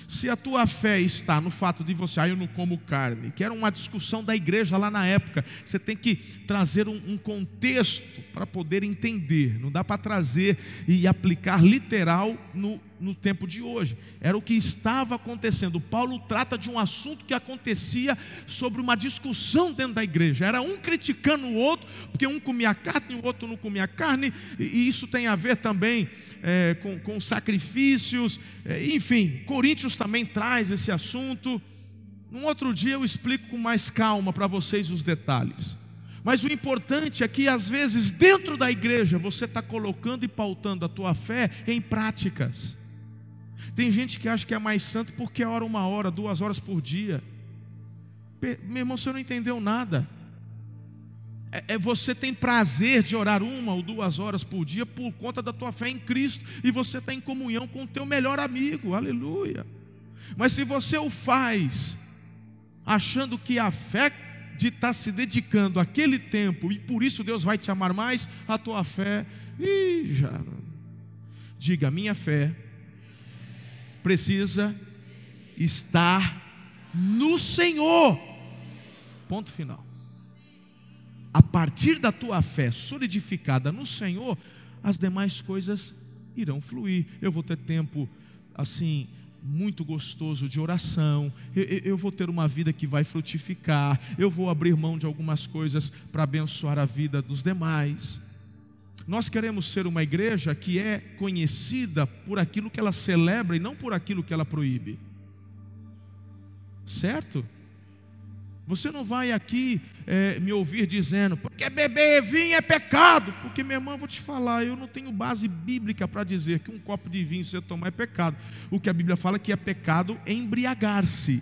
S1: Se a tua fé está no fato de você, ah, eu não como carne, que era uma discussão da igreja lá na época, você tem que trazer um, um contexto para poder entender, não dá para trazer e aplicar literal no, no tempo de hoje. Era o que estava acontecendo. Paulo trata de um assunto que acontecia sobre uma discussão dentro da igreja. Era um criticando o outro, porque um comia carne e o outro não comia carne, e isso tem a ver também é, com, com, sacrifícios, é, enfim, Coríntios também traz esse assunto. Num outro dia eu explico com mais calma para vocês os detalhes. Mas o importante é que às vezes dentro da igreja você está colocando e pautando a tua fé em práticas. Tem gente que acha que é mais santo porque ora uma hora, duas horas por dia. Meu irmão, você não entendeu nada. É, é, você tem prazer de orar uma ou duas horas por dia por conta da tua fé em Cristo e você está em comunhão com o teu melhor amigo, aleluia. Mas se você o faz achando que a fé de estar tá se dedicando aquele tempo e por isso Deus vai te amar mais, a tua fé, ih, já. Diga, minha fé precisa estar no Senhor. Ponto final a partir da tua fé solidificada no Senhor, as demais coisas irão fluir. Eu vou ter tempo assim muito gostoso de oração, eu, eu, vou ter uma vida que vai frutificar, eu vou abrir mão de algumas coisas para abençoar a vida dos demais. Nós queremos ser uma igreja que é conhecida por aquilo que ela celebra e não por aquilo que ela proíbe. Certo? Você não vai aqui é, me ouvir dizendo, porque beber vinho é pecado. Porque, meu irmão, eu vou te falar, eu não tenho base bíblica para dizer que um copo de vinho você tomar é pecado. O que a Bíblia fala é que é pecado embriagar-se.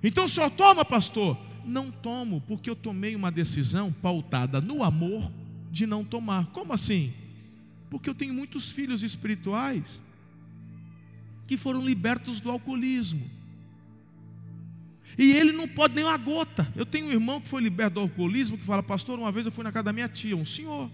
S1: Então, senhor toma, pastor? Não tomo, porque eu tomei uma decisão pautada no amor de não tomar. Como assim? Porque eu tenho muitos filhos espirituais que foram libertos do alcoolismo e ele não pode nem uma gota. Eu tenho um irmão que foi liberto do alcoolismo que fala, pastor, uma vez eu fui na casa da minha tia, um senhor.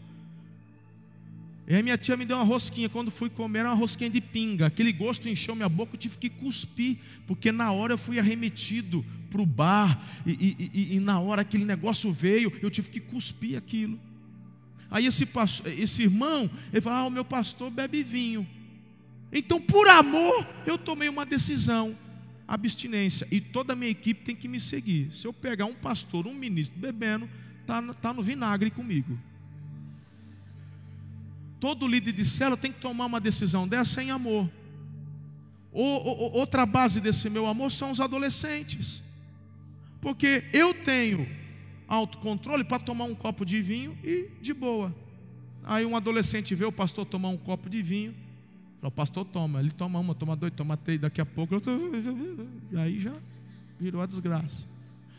S1: E aí minha tia me deu uma rosquinha. Quando fui comer, era uma rosquinha de pinga. Aquele gosto encheu minha boca, eu tive que cuspir, porque na hora eu fui arremetido para o bar, e, e, e, e, na hora aquele negócio veio, eu tive que cuspir aquilo. Aí esse, esse irmão, ele falou: Ah, o meu pastor bebe vinho. Então, por amor, eu tomei uma decisão abstinência. E toda a minha equipe tem que me seguir. Se eu pegar um pastor, um ministro bebendo, está tá no vinagre comigo. Todo líder de célula tem que tomar uma decisão dessa em amor. outra base desse meu amor são os adolescentes. Porque eu tenho autocontrole para tomar um copo de vinho e de boa. Aí um adolescente vê o pastor tomar um copo de vinho, o pastor toma, ele toma uma, toma dois, toma três, daqui a pouco, tô... aí já virou a desgraça.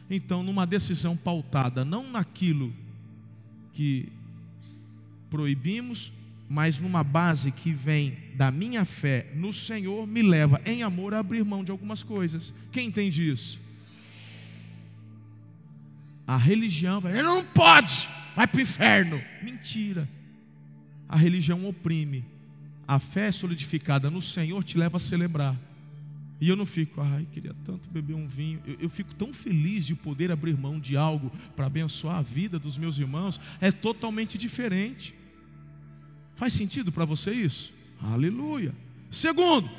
S1: Então, numa decisão pautada não naquilo que proibimos, mas numa base que vem da minha fé no Senhor, me leva em amor a abrir mão de algumas coisas. Quem entende isso? A religião vai, ele não pode, vai para o inferno. Mentira. A religião oprime. A fé solidificada no Senhor te leva a celebrar. E eu não fico, ai, queria tanto beber um vinho. Eu, eu fico tão feliz de poder abrir mão de algo para abençoar a vida dos meus irmãos. É totalmente diferente. Faz sentido para você isso? Aleluia. Segundo,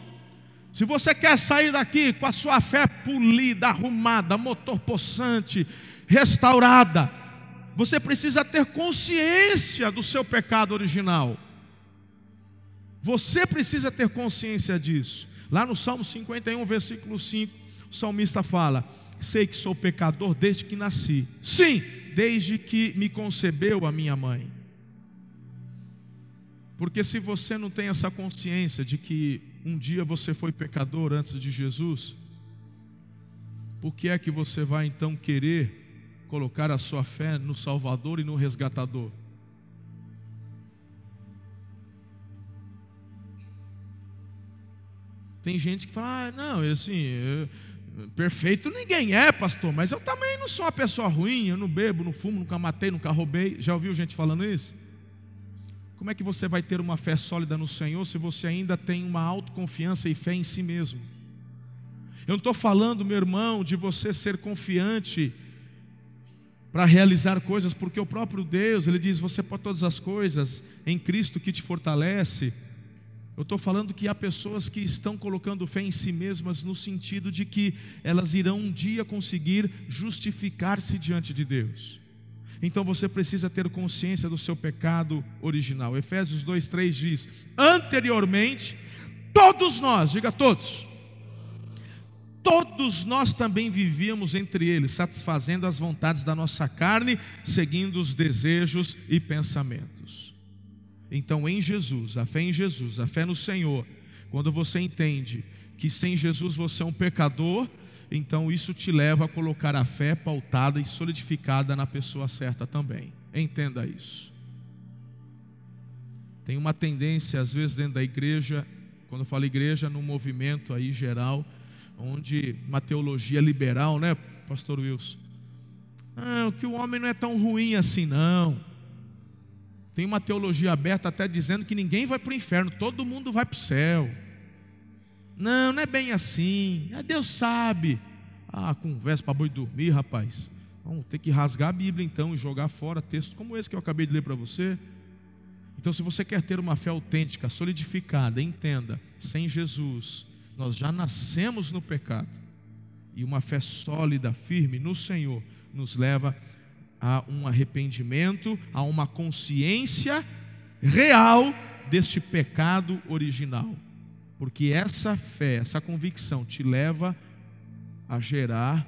S1: se você quer sair daqui com a sua fé polida, arrumada, motor possante, restaurada, você precisa ter consciência do seu pecado original. Você precisa ter consciência disso. Lá no Salmo 51, versículo 5, o salmista fala: Sei que sou pecador desde que nasci. Sim, desde que me concebeu a minha mãe. Porque se você não tem essa consciência de que um dia você foi pecador antes de Jesus, por que é que você vai então querer colocar a sua fé no Salvador e no Resgatador. Tem gente que fala, ah, não, assim, eu, perfeito ninguém é, pastor, mas eu também não sou uma pessoa ruim, eu não bebo, não fumo, nunca matei, nunca roubei. Já ouviu gente falando isso? Como é que você vai ter uma fé sólida no Senhor se você ainda tem uma autoconfiança e fé em si mesmo? Eu não estou falando, meu irmão, de você ser confiante para realizar coisas, porque o próprio Deus, Ele diz: Você pode todas as coisas em Cristo que te fortalece. Eu estou falando que há pessoas que estão colocando fé em si mesmas no sentido de que elas irão um dia conseguir justificar-se diante de Deus. Então você precisa ter consciência do seu pecado original. Efésios 2:3 diz: Anteriormente, todos nós, diga todos, todos nós também vivíamos entre eles, satisfazendo as vontades da nossa carne, seguindo os desejos e pensamentos. Então, em Jesus, a fé em Jesus, a fé no Senhor, quando você entende que sem Jesus você é um pecador, então isso te leva a colocar a fé pautada e solidificada na pessoa certa também. Entenda isso. Tem uma tendência, às vezes, dentro da igreja, quando eu falo igreja, no movimento aí geral, onde uma teologia liberal, né, pastor Wilson? Não, que o homem não é tão ruim assim, não. Tem uma teologia aberta até dizendo que ninguém vai para o inferno, todo mundo vai para o céu. Não, não é bem assim. É Deus sabe. Ah, conversa para boi dormir, rapaz. Vamos ter que rasgar a Bíblia então e jogar fora textos como esse que eu acabei de ler para você. Então, se você quer ter uma fé autêntica, solidificada, entenda, sem Jesus, nós já nascemos no pecado. E uma fé sólida, firme no Senhor, nos leva a um arrependimento, a uma consciência real deste pecado original. Porque essa fé, essa convicção te leva a gerar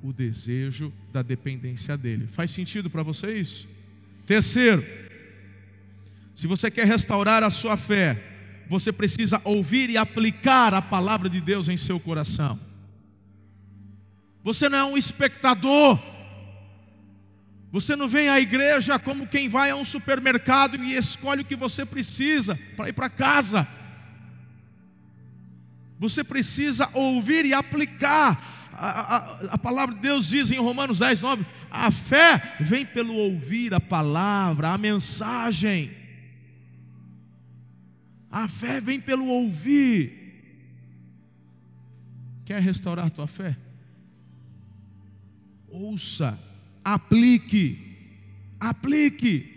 S1: o desejo da dependência dele. Faz sentido para você isso? Terceiro, se você quer restaurar a sua fé, você precisa ouvir e aplicar a palavra de Deus em seu coração. Você não é um espectador. Você não vem à igreja como quem vai a um supermercado e escolhe o que você precisa para ir para casa. Você precisa ouvir e aplicar. A, a, a, palavra de Deus diz em Romanos 10, 9: a fé vem pelo ouvir a palavra, a mensagem. A fé vem pelo ouvir. Quer restaurar a tua fé? Ouça, aplique, aplique.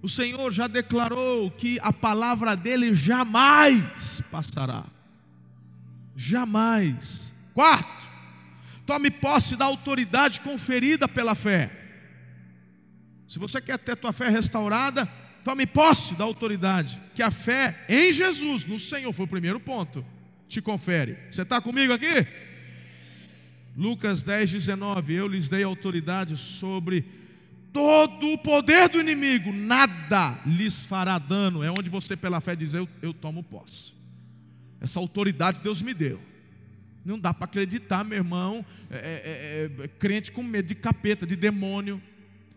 S1: O Senhor já declarou que a palavra dele jamais passará. Jamais. Quarto, tome posse da autoridade conferida pela fé. Se você quer ter tua fé restaurada, tome posse da autoridade, que a fé em Jesus, no Senhor, foi o primeiro ponto, te confere. Você está comigo aqui? Lucas 10, 19: Eu lhes dei autoridade sobre todo o poder do inimigo, nada lhes fará dano. É onde você, pela fé, diz: Eu, eu tomo posse. Essa autoridade Deus me deu. Não dá para acreditar, meu irmão, é, é, é, é, crente com medo de capeta, de demônio,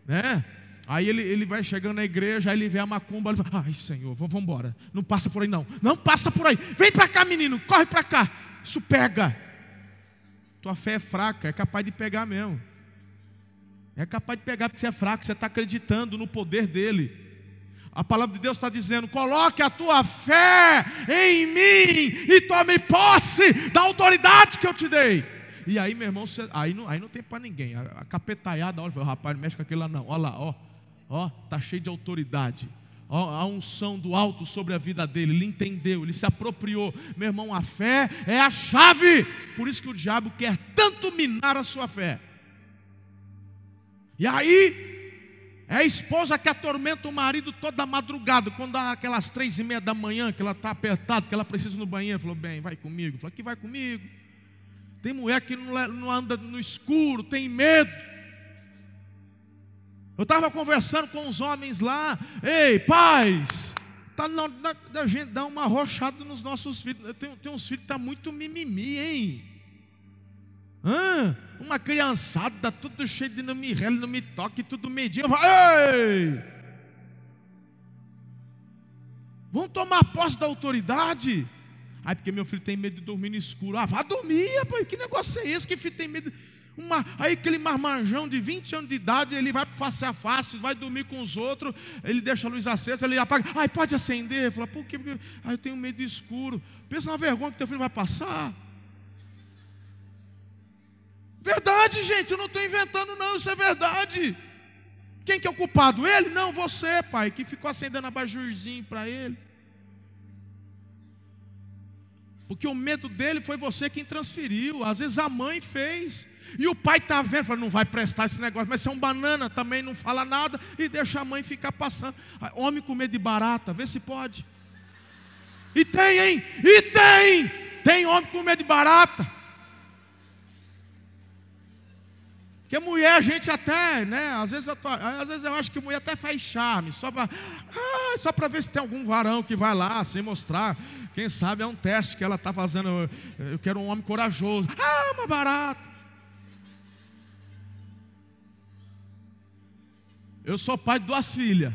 S1: né? Aí ele, ele vai chegando na igreja, aí ele vê a macumba, ele fala, ai Senhor, vamos embora, não passa por aí não, não passa por aí, vem para cá menino, corre para cá, isso pega, tua fé é fraca, é capaz de pegar mesmo. É capaz de pegar porque você é fraco, você está acreditando no poder dele. A palavra de Deus está dizendo: coloque a tua fé em mim e tome posse da autoridade que eu te dei. E aí, meu irmão, aí, não, aí não tem para ninguém. A, a capetaiada, olha, o rapaz, não mexe com aquilo lá não. Olha lá, ó, ó, tá cheio de autoridade a unção do alto sobre a vida dele, ele entendeu, ele se apropriou. Meu irmão, a fé é a chave. Por isso que o diabo quer tanto minar a sua fé. E aí, é a esposa que atormenta o marido toda madrugada, quando dá aquelas três e meia da manhã, que ela está apertada, que ela precisa ir no banheiro, falou, bem, vai comigo. Falou, que vai comigo. Tem mulher que não anda no escuro, tem medo. Eu estava conversando com os homens lá, ei, pais, está na hora da gente dar uma rochada nos nossos filhos. Tem, tem uns filhos que estão tá muito mimimi, hein? Hã? Uma criançada, tudo cheio de não me rele, não me toque, tudo medinho. Ei! Vamos tomar posse da autoridade. Aí porque meu filho tem medo de dormir no escuro. Ah, vá dormir, rapaz. Que negócio é esse que filho tem medo? Uma, aí aquele marmanjão de 20 anos de idade, ele vai face a face, vai dormir com os outros, ele deixa a luz acesa, ele apaga, ai, pode acender. Fala, por quê? Porque ai, eu tenho medo de escuro. Pensa na vergonha que teu filho vai passar. Verdade, gente, eu não estou inventando, não, isso é verdade. Quem que é o culpado? Ele? Não, você, pai, que ficou acendendo abajurzinho para ele. Porque o medo dele foi você quem transferiu. Às vezes a mãe fez. E o pai está vendo, fala, não vai prestar esse negócio, mas se é um banana também não fala nada e deixa a mãe ficar passando. Homem com medo de barata, vê se pode. E tem, hein? E tem! Tem homem com medo de barata. Porque mulher a gente até, né? Às vezes, eu, às vezes eu acho que mulher até faz charme, só para ah, só para ver se tem algum varão que vai lá sem mostrar. Quem sabe é um teste que ela está fazendo. Eu quero um homem corajoso. Ah, uma barata. Eu sou pai de duas filhas.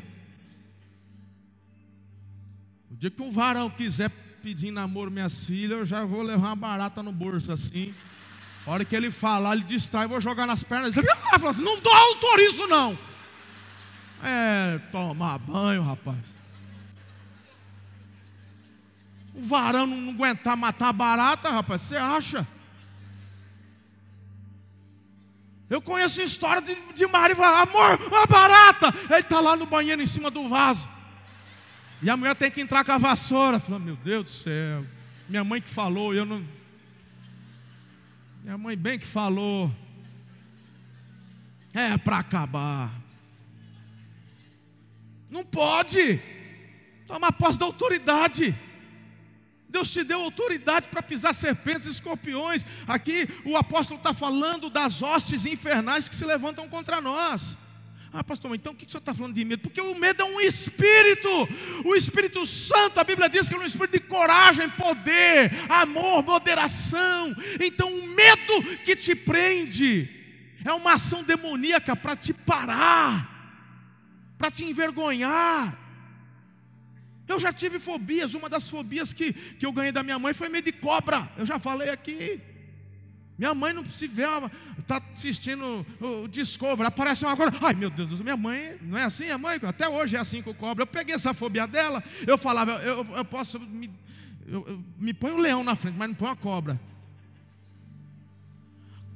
S1: O dia que um varão quiser pedir namoro minhas filhas, eu já vou levar uma barata no bolso assim. A hora que ele falar, ele distrai, vou jogar nas pernas. Ele ah, assim, não dou autorizo não. É, tomar banho, rapaz. Um varão não aguentar matar barata, rapaz, você acha? Eu conheço a história de, de Maria, fala, amor, uma barata. Ele está lá no banheiro em cima do vaso. E a mulher tem que entrar com a vassoura. Fala, meu Deus do céu. Minha mãe que falou, eu não. Minha mãe bem que falou. É para acabar. Não pode. Toma posse da autoridade. Deus te deu autoridade para pisar serpentes e escorpiões. Aqui o apóstolo está falando das hostes infernais que se levantam contra nós. Ah, pastor, então o que o senhor está falando de medo? Porque o medo é um espírito. O Espírito Santo, a Bíblia diz que é um espírito de coragem, poder, amor, moderação. Então o medo que te prende é uma ação demoníaca para te parar, para te envergonhar. Eu já tive fobias, uma das fobias que, que eu ganhei da minha mãe foi medo de cobra. Eu já falei aqui. Minha mãe não se vê, está assistindo o Discovery, aparece uma coisa, ai meu Deus, minha mãe, não é assim a mãe? Até hoje é assim com cobra. Eu peguei essa fobia dela, eu falava, eu, eu posso, me, eu, eu, me põe um leão na frente, mas não põe uma cobra.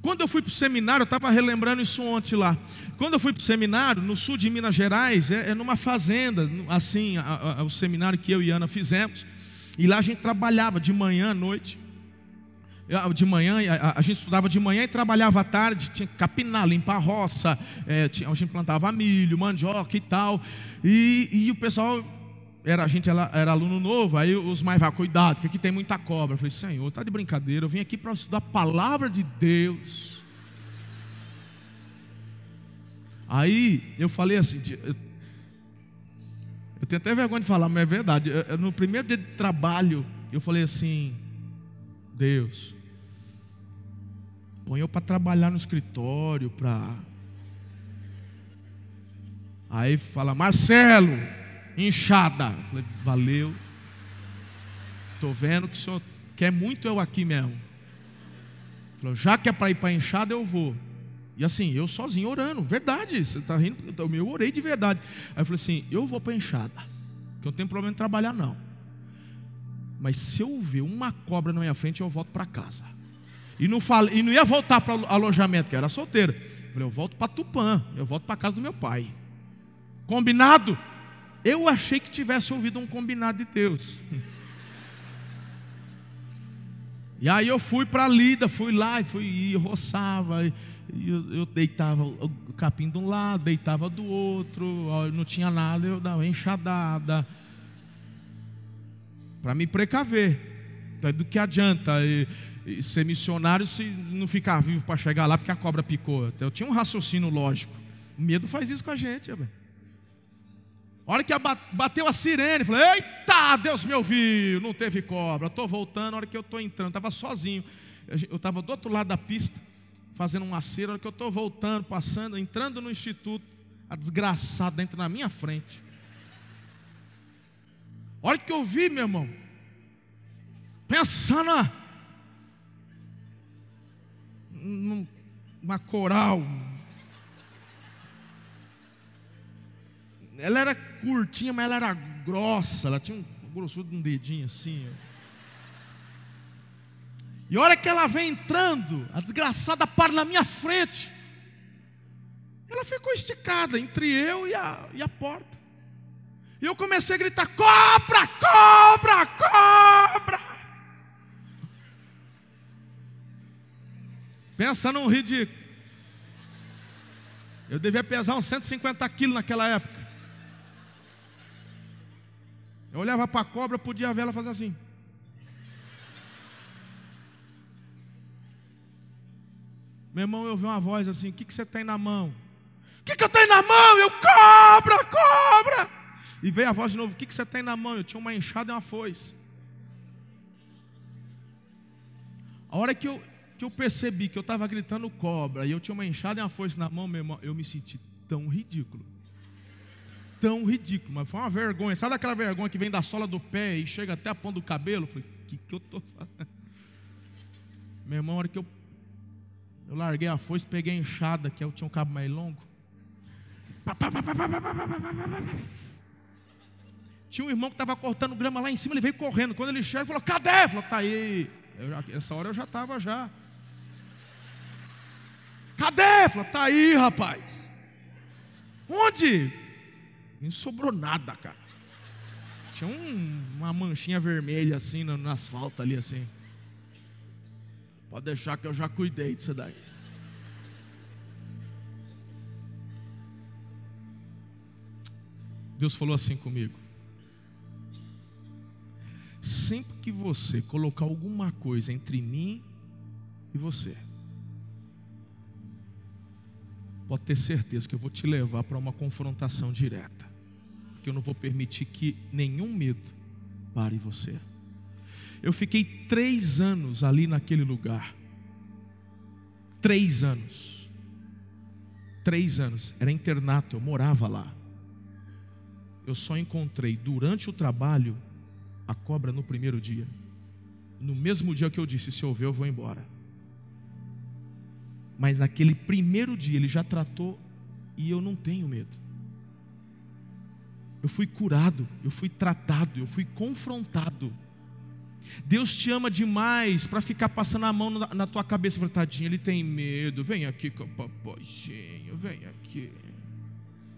S1: Quando eu fui para o seminário, eu estava relembrando isso ontem lá. Quando eu fui para o seminário, no sul de Minas Gerais, é, é numa fazenda, assim, a, a, o seminário que eu e Ana fizemos. E lá a gente trabalhava de manhã à noite. De manhã, a, a, gente estudava de manhã e trabalhava à tarde, tinha que capinar, limpar a roça, é, tinha, a gente plantava milho, mandioca e tal. E, e o pessoal, era, a gente era, era, aluno novo, aí os mais vá, cuidado, que aqui tem muita cobra. Eu falei, Senhor, tá de brincadeira, eu vim aqui para estudar a palavra de Deus. Aí eu falei assim, eu, eu tenho até vergonha de falar, mas é verdade. Eu, no primeiro dia de trabalho, eu falei assim, Deus, põe eu para trabalhar no escritório, para. Aí fala, Marcelo, inchada. Falei, valeu. Estou vendo que o senhor quer muito eu aqui mesmo. Falou, já que é para ir para inchada, eu vou. E assim, eu sozinho orando, verdade, você está rindo, eu orei de verdade. Aí eu falei assim: eu vou para inchada, que eu não tenho problema em trabalhar, não. Mas se eu ver uma cobra na minha frente, eu volto para casa. E não, falo, e não ia voltar para o alojamento, que era solteiro. Eu falei, eu volto para Tupã, eu volto para casa do meu pai. Combinado? Eu achei que tivesse ouvido um combinado de Deus. E aí eu fui para a lida, fui lá e fui e roçava, e eu, eu, deitava o capim de um lado, deitava do outro, não tinha nada, eu dava enxadada para me precaver. Do que adianta e, ser missionário se não ficar vivo para chegar lá porque a cobra picou? Eu tinha um raciocínio lógico. O medo faz isso com a gente. A hora que bateu a sirene, falei: Eita, Deus me ouviu, não teve cobra. Estou voltando, a hora que eu estou entrando, estava sozinho. Eu estava do outro lado da pista, fazendo uma cera. A hora que eu estou voltando, passando, entrando no instituto, a desgraçada entra na minha frente. Olha que eu vi, meu irmão. Pensando numa coral. Ela era curtinha, mas ela era grossa. Ela tinha um grossura de um dedinho assim. E a hora que ela vem entrando, a desgraçada para na minha frente. Ela ficou esticada entre eu e a, e a porta. E eu comecei a gritar: cobra, cobra, cobra. Pensa num ridículo. Eu devia pesar uns 150 quilos naquela época. Eu olhava para a cobra, podia ver ela fazer assim. Meu irmão, eu vi uma voz assim: O que, que você tem na mão? O que, que eu tenho na mão? Eu, cobra, cobra. E veio a voz de novo: O que, que você tem na mão? Eu tinha uma enxada e uma foice. A hora que eu, que eu percebi que eu estava gritando cobra e eu tinha uma enxada e uma foice na mão, meu irmão, eu me senti tão ridículo. Tão ridículo, mas foi uma vergonha. Sabe aquela vergonha que vem da sola do pé e chega até a ponta do cabelo? Eu falei, o que, que eu estou fazendo? Meu irmão, a hora que eu, eu larguei a foice, peguei a enxada, que eu tinha um cabo mais longo. Tinha um irmão que estava cortando grama lá em cima, ele veio correndo. Quando ele chega, ele falou: Cadê? Ele falou: Tá aí. Já, essa hora eu já estava já. Cadê? Falou: Tá aí, rapaz. Onde? Não sobrou nada, cara. Tinha um, uma manchinha vermelha assim no, no asfalto ali assim. Pode deixar que eu já cuidei disso daí. Deus falou assim comigo sempre que você colocar alguma coisa entre mim e você, pode ter certeza que eu vou te levar para uma confrontação direta, porque eu não vou permitir que nenhum medo pare você. Eu fiquei três anos ali naquele lugar, três anos, três anos, era internato, eu morava lá. Eu só encontrei durante o trabalho a cobra no primeiro dia. No mesmo dia que eu disse: se houver, eu vou embora. Mas naquele primeiro dia ele já tratou e eu não tenho medo. Eu fui curado, eu fui tratado, eu fui confrontado. Deus te ama demais para ficar passando a mão na, na tua cabeça, tadinho, ele tem medo. Vem aqui com o papaizinho, vem aqui.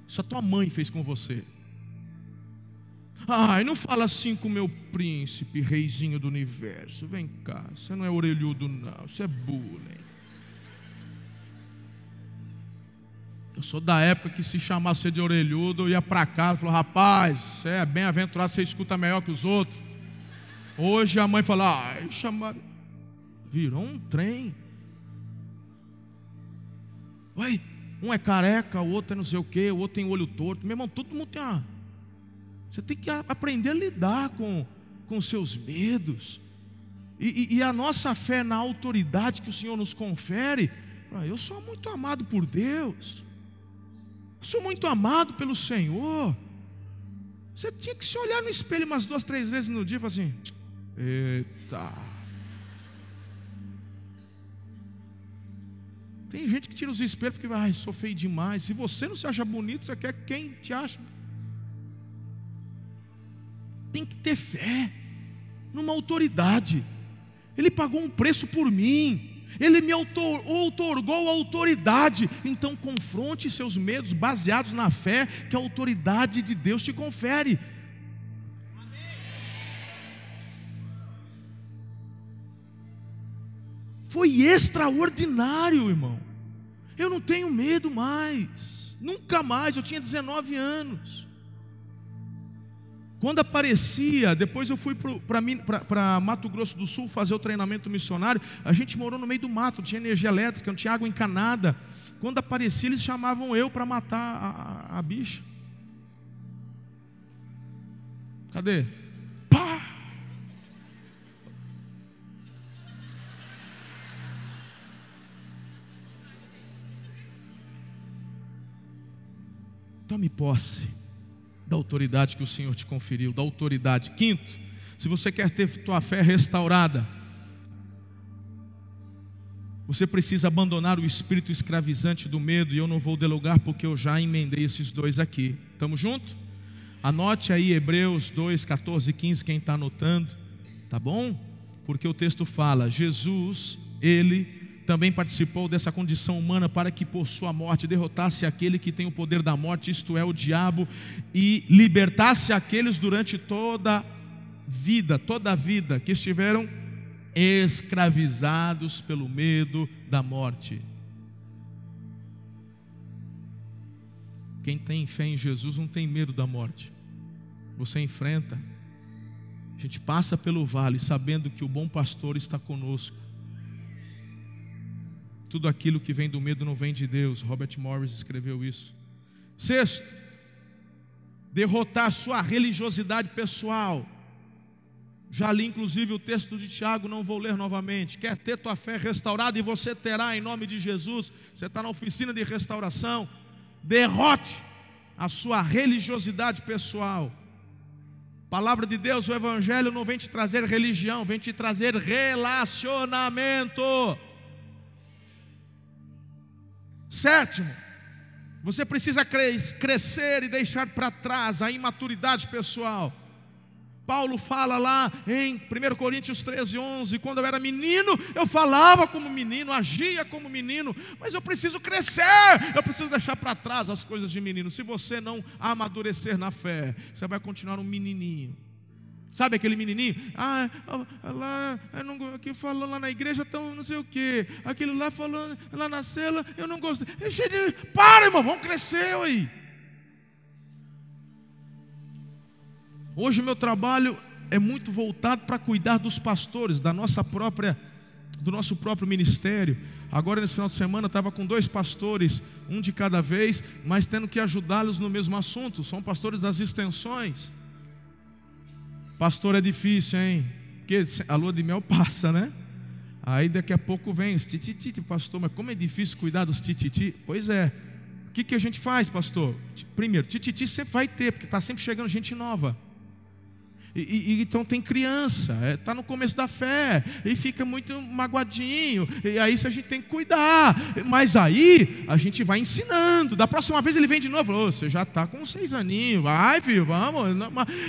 S1: Isso a tua mãe fez com você. Ai, não fala assim com o meu príncipe, reizinho do universo. Vem cá, você não é orelhudo, não, isso é bullying. Eu sou da época que se chamasse de orelhudo, eu ia para casa e falou: rapaz, você é bem-aventurado, você escuta melhor que os outros. Hoje a mãe fala: ai, chamaram. Virou um trem. Oi, um é careca, o outro é não sei o quê, o outro tem olho torto. Meu irmão, todo mundo tem uma. Você tem que aprender a lidar com, com seus medos. E, e, e a nossa fé na autoridade que o Senhor nos confere. Ah, eu sou muito amado por Deus. Sou muito amado pelo Senhor. Você tinha que se olhar no espelho umas duas, três vezes no dia e falar assim: Eita. Tem gente que tira os espelhos porque, ai, sou feio demais. Se você não se acha bonito, você quer quem te acha? Tem que ter fé numa autoridade. Ele pagou um preço por mim. Ele me outorgou autoridade. Então confronte seus medos baseados na fé que a autoridade de Deus te confere. Foi extraordinário, irmão. Eu não tenho medo mais. Nunca mais. Eu tinha 19 anos. Quando aparecia, depois eu fui para Mato Grosso do Sul fazer o treinamento missionário. A gente morou no meio do mato, não tinha energia elétrica, não tinha água encanada. Quando aparecia, eles chamavam eu para matar a, a, a, bicha. Cadê? Pá! Tome posse da autoridade que o Senhor te conferiu, da autoridade. Quinto, se você quer ter tua fé restaurada, você precisa abandonar o espírito escravizante do medo, e eu não vou delogar porque eu já emendei esses dois aqui. Estamos juntos? Anote aí Hebreus 2, 14 e 15, quem está anotando, tá bom? Porque o texto fala: Jesus, Ele também participou dessa condição humana para que por sua morte derrotasse aquele que tem o poder da morte, isto é, o diabo, e libertasse aqueles durante toda vida, toda a vida que estiveram escravizados pelo medo da morte. Quem tem fé em Jesus não tem medo da morte. Você enfrenta. A gente passa pelo vale sabendo que o bom pastor está conosco tudo aquilo que vem do medo não vem de Deus. Robert Morris escreveu isso. Sexto, derrotar sua religiosidade pessoal. Já li inclusive o texto de Tiago, não vou ler novamente. Quer ter tua fé restaurada e você terá em nome de Jesus. Você está na oficina de restauração. Derrote a sua religiosidade pessoal. Palavra de Deus, o Evangelho não vem te trazer religião, vem te trazer relacionamento. Sétimo, você precisa crescer e deixar para trás a imaturidade pessoal. Paulo fala lá em 1 Coríntios 13, 11: quando eu era menino, eu falava como menino, agia como menino, mas eu preciso crescer, eu preciso deixar para trás as coisas de menino. Se você não amadurecer na fé, você vai continuar um menininho. Sabe aquele menininho? Ah, lá, não, falando lá na igreja, tão não sei o quê. Aquele lá falando lá na cela, eu não gosto. De. Para, irmão, vamos crescer aí. Hoje o meu trabalho é muito voltado para cuidar dos pastores, da nossa própria, do nosso próprio ministério. Agora nesse final de semana estava com dois pastores, um de cada vez, mas tendo que ajudá-los no mesmo assunto. São pastores das extensões. Pastor é difícil, hein? Porque a lua de mel passa, né? Aí daqui a pouco vem os tititi, pastor, mas como é difícil cuidar dos tititi? Pois é. O que, que a gente faz, pastor? Primeiro, tititi sempre vai ter, porque está sempre chegando gente nova. E, e, então tem criança, está é, tá no começo da fé, e fica muito magoadinho, e aí isso a gente tem que cuidar. Mas aí a gente vai ensinando. Da próxima vez ele vem de novo, oh, você já está com seis aninhos, vai, filho, vamos.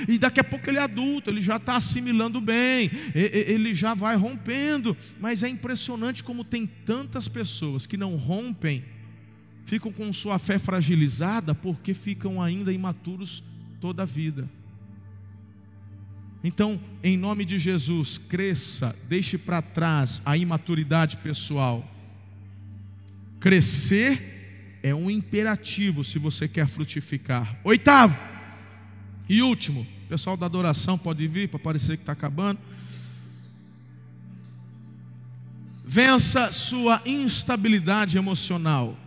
S1: E daqui a pouco ele é adulto, ele já está assimilando bem, ele já vai rompendo. Mas é impressionante como tem tantas pessoas que não rompem, ficam com sua fé fragilizada porque ficam ainda imaturos toda a vida. Então, em nome de Jesus, cresça, deixe para trás a imaturidade pessoal. Crescer é um imperativo se você quer frutificar. Oitavo e último, pessoal da adoração pode vir para parecer que está acabando. Vença sua instabilidade emocional.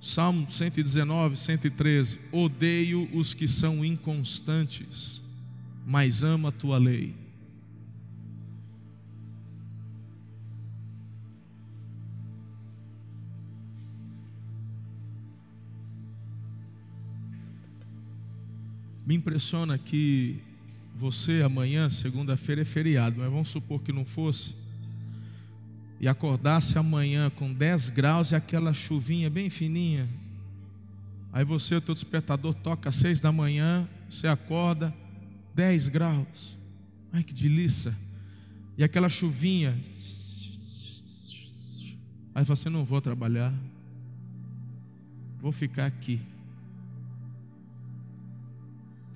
S1: Salmo 119, 113. Odeio os que são inconstantes mas ama a tua lei. Me impressiona que você amanhã, segunda-feira, é feriado, mas vamos supor que não fosse, e acordasse amanhã com 10 graus e aquela chuvinha bem fininha. Aí você, o teu despertador toca às 6 da manhã, você acorda, 10 graus. Ai que delícia. E aquela chuvinha. Aí você não vou trabalhar. Vou ficar aqui.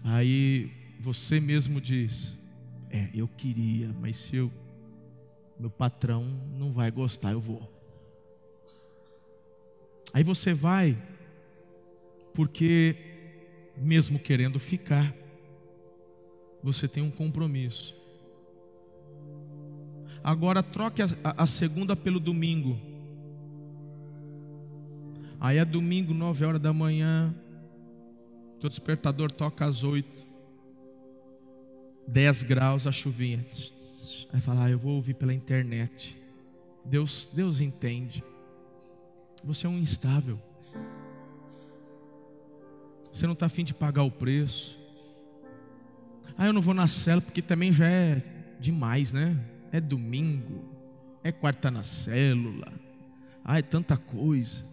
S1: Aí você mesmo diz: É, eu queria, mas se eu meu patrão não vai gostar, eu vou. Aí você vai porque mesmo querendo ficar, você tem um compromisso. Agora troque a, a, segunda pelo domingo. Aí é domingo, nove horas da manhã. Teu despertador toca às oito. Dez graus a chuvinha. Aí fala, ah, eu vou ouvir pela internet. Deus, Deus entende. Você é um instável. Você não está afim de pagar o preço. Ah, eu não vou na célula porque também já é demais, né? É domingo, é quarta na célula. Ah, é tanta coisa.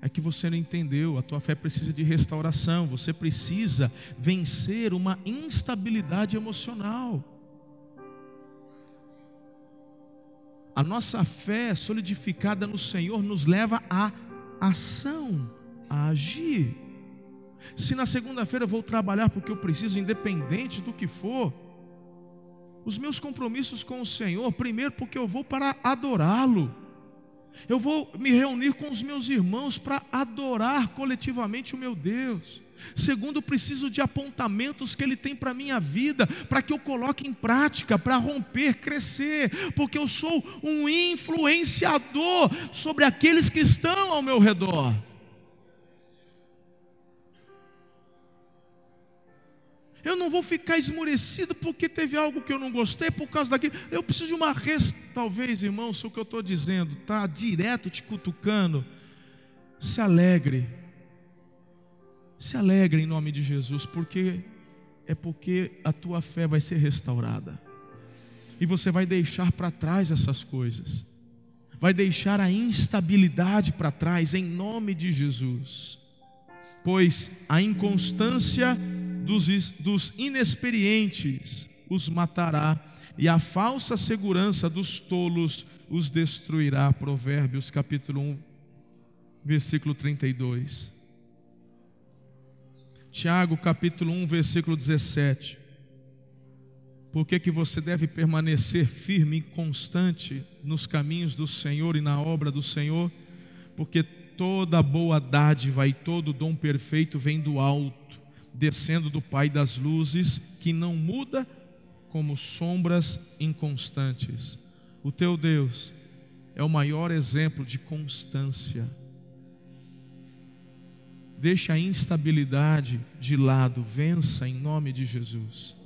S1: É que você não entendeu, a tua fé precisa de restauração, você precisa vencer uma instabilidade emocional. A nossa fé solidificada no Senhor nos leva à ação, a agir. Se na segunda-feira eu vou trabalhar porque eu preciso, independente do que for, os meus compromissos com o Senhor, primeiro porque eu vou para adorá-lo. Eu vou me reunir com os meus irmãos para adorar coletivamente o meu Deus. Segundo, preciso de apontamentos que Ele tem para a minha vida, para que eu coloque em prática, para romper, crescer, porque eu sou um influenciador sobre aqueles que estão ao meu redor. Eu não vou ficar esmurecido porque teve algo que eu não gostei por causa daquilo. Eu preciso de uma res... Talvez, irmão, se o que eu estou dizendo está direto te cutucando, se alegre. Se alegre em nome de Jesus, porque é porque a tua fé vai ser restaurada. E você vai deixar para trás essas coisas. Vai deixar a instabilidade para trás em nome de Jesus. Pois a inconstância dos, dos inexperientes os matará, e a falsa segurança dos tolos os destruirá. Provérbios capítulo 1, versículo 32. Tiago capítulo 1, versículo 17. Por que, que você deve permanecer firme e constante nos caminhos do Senhor e na obra do Senhor? Porque toda boa dádiva e todo dom perfeito vem do alto descendo do Pai das luzes, que não muda como sombras inconstantes. O teu Deus é o maior exemplo de constância. Deixa a instabilidade de lado, vença em nome de Jesus.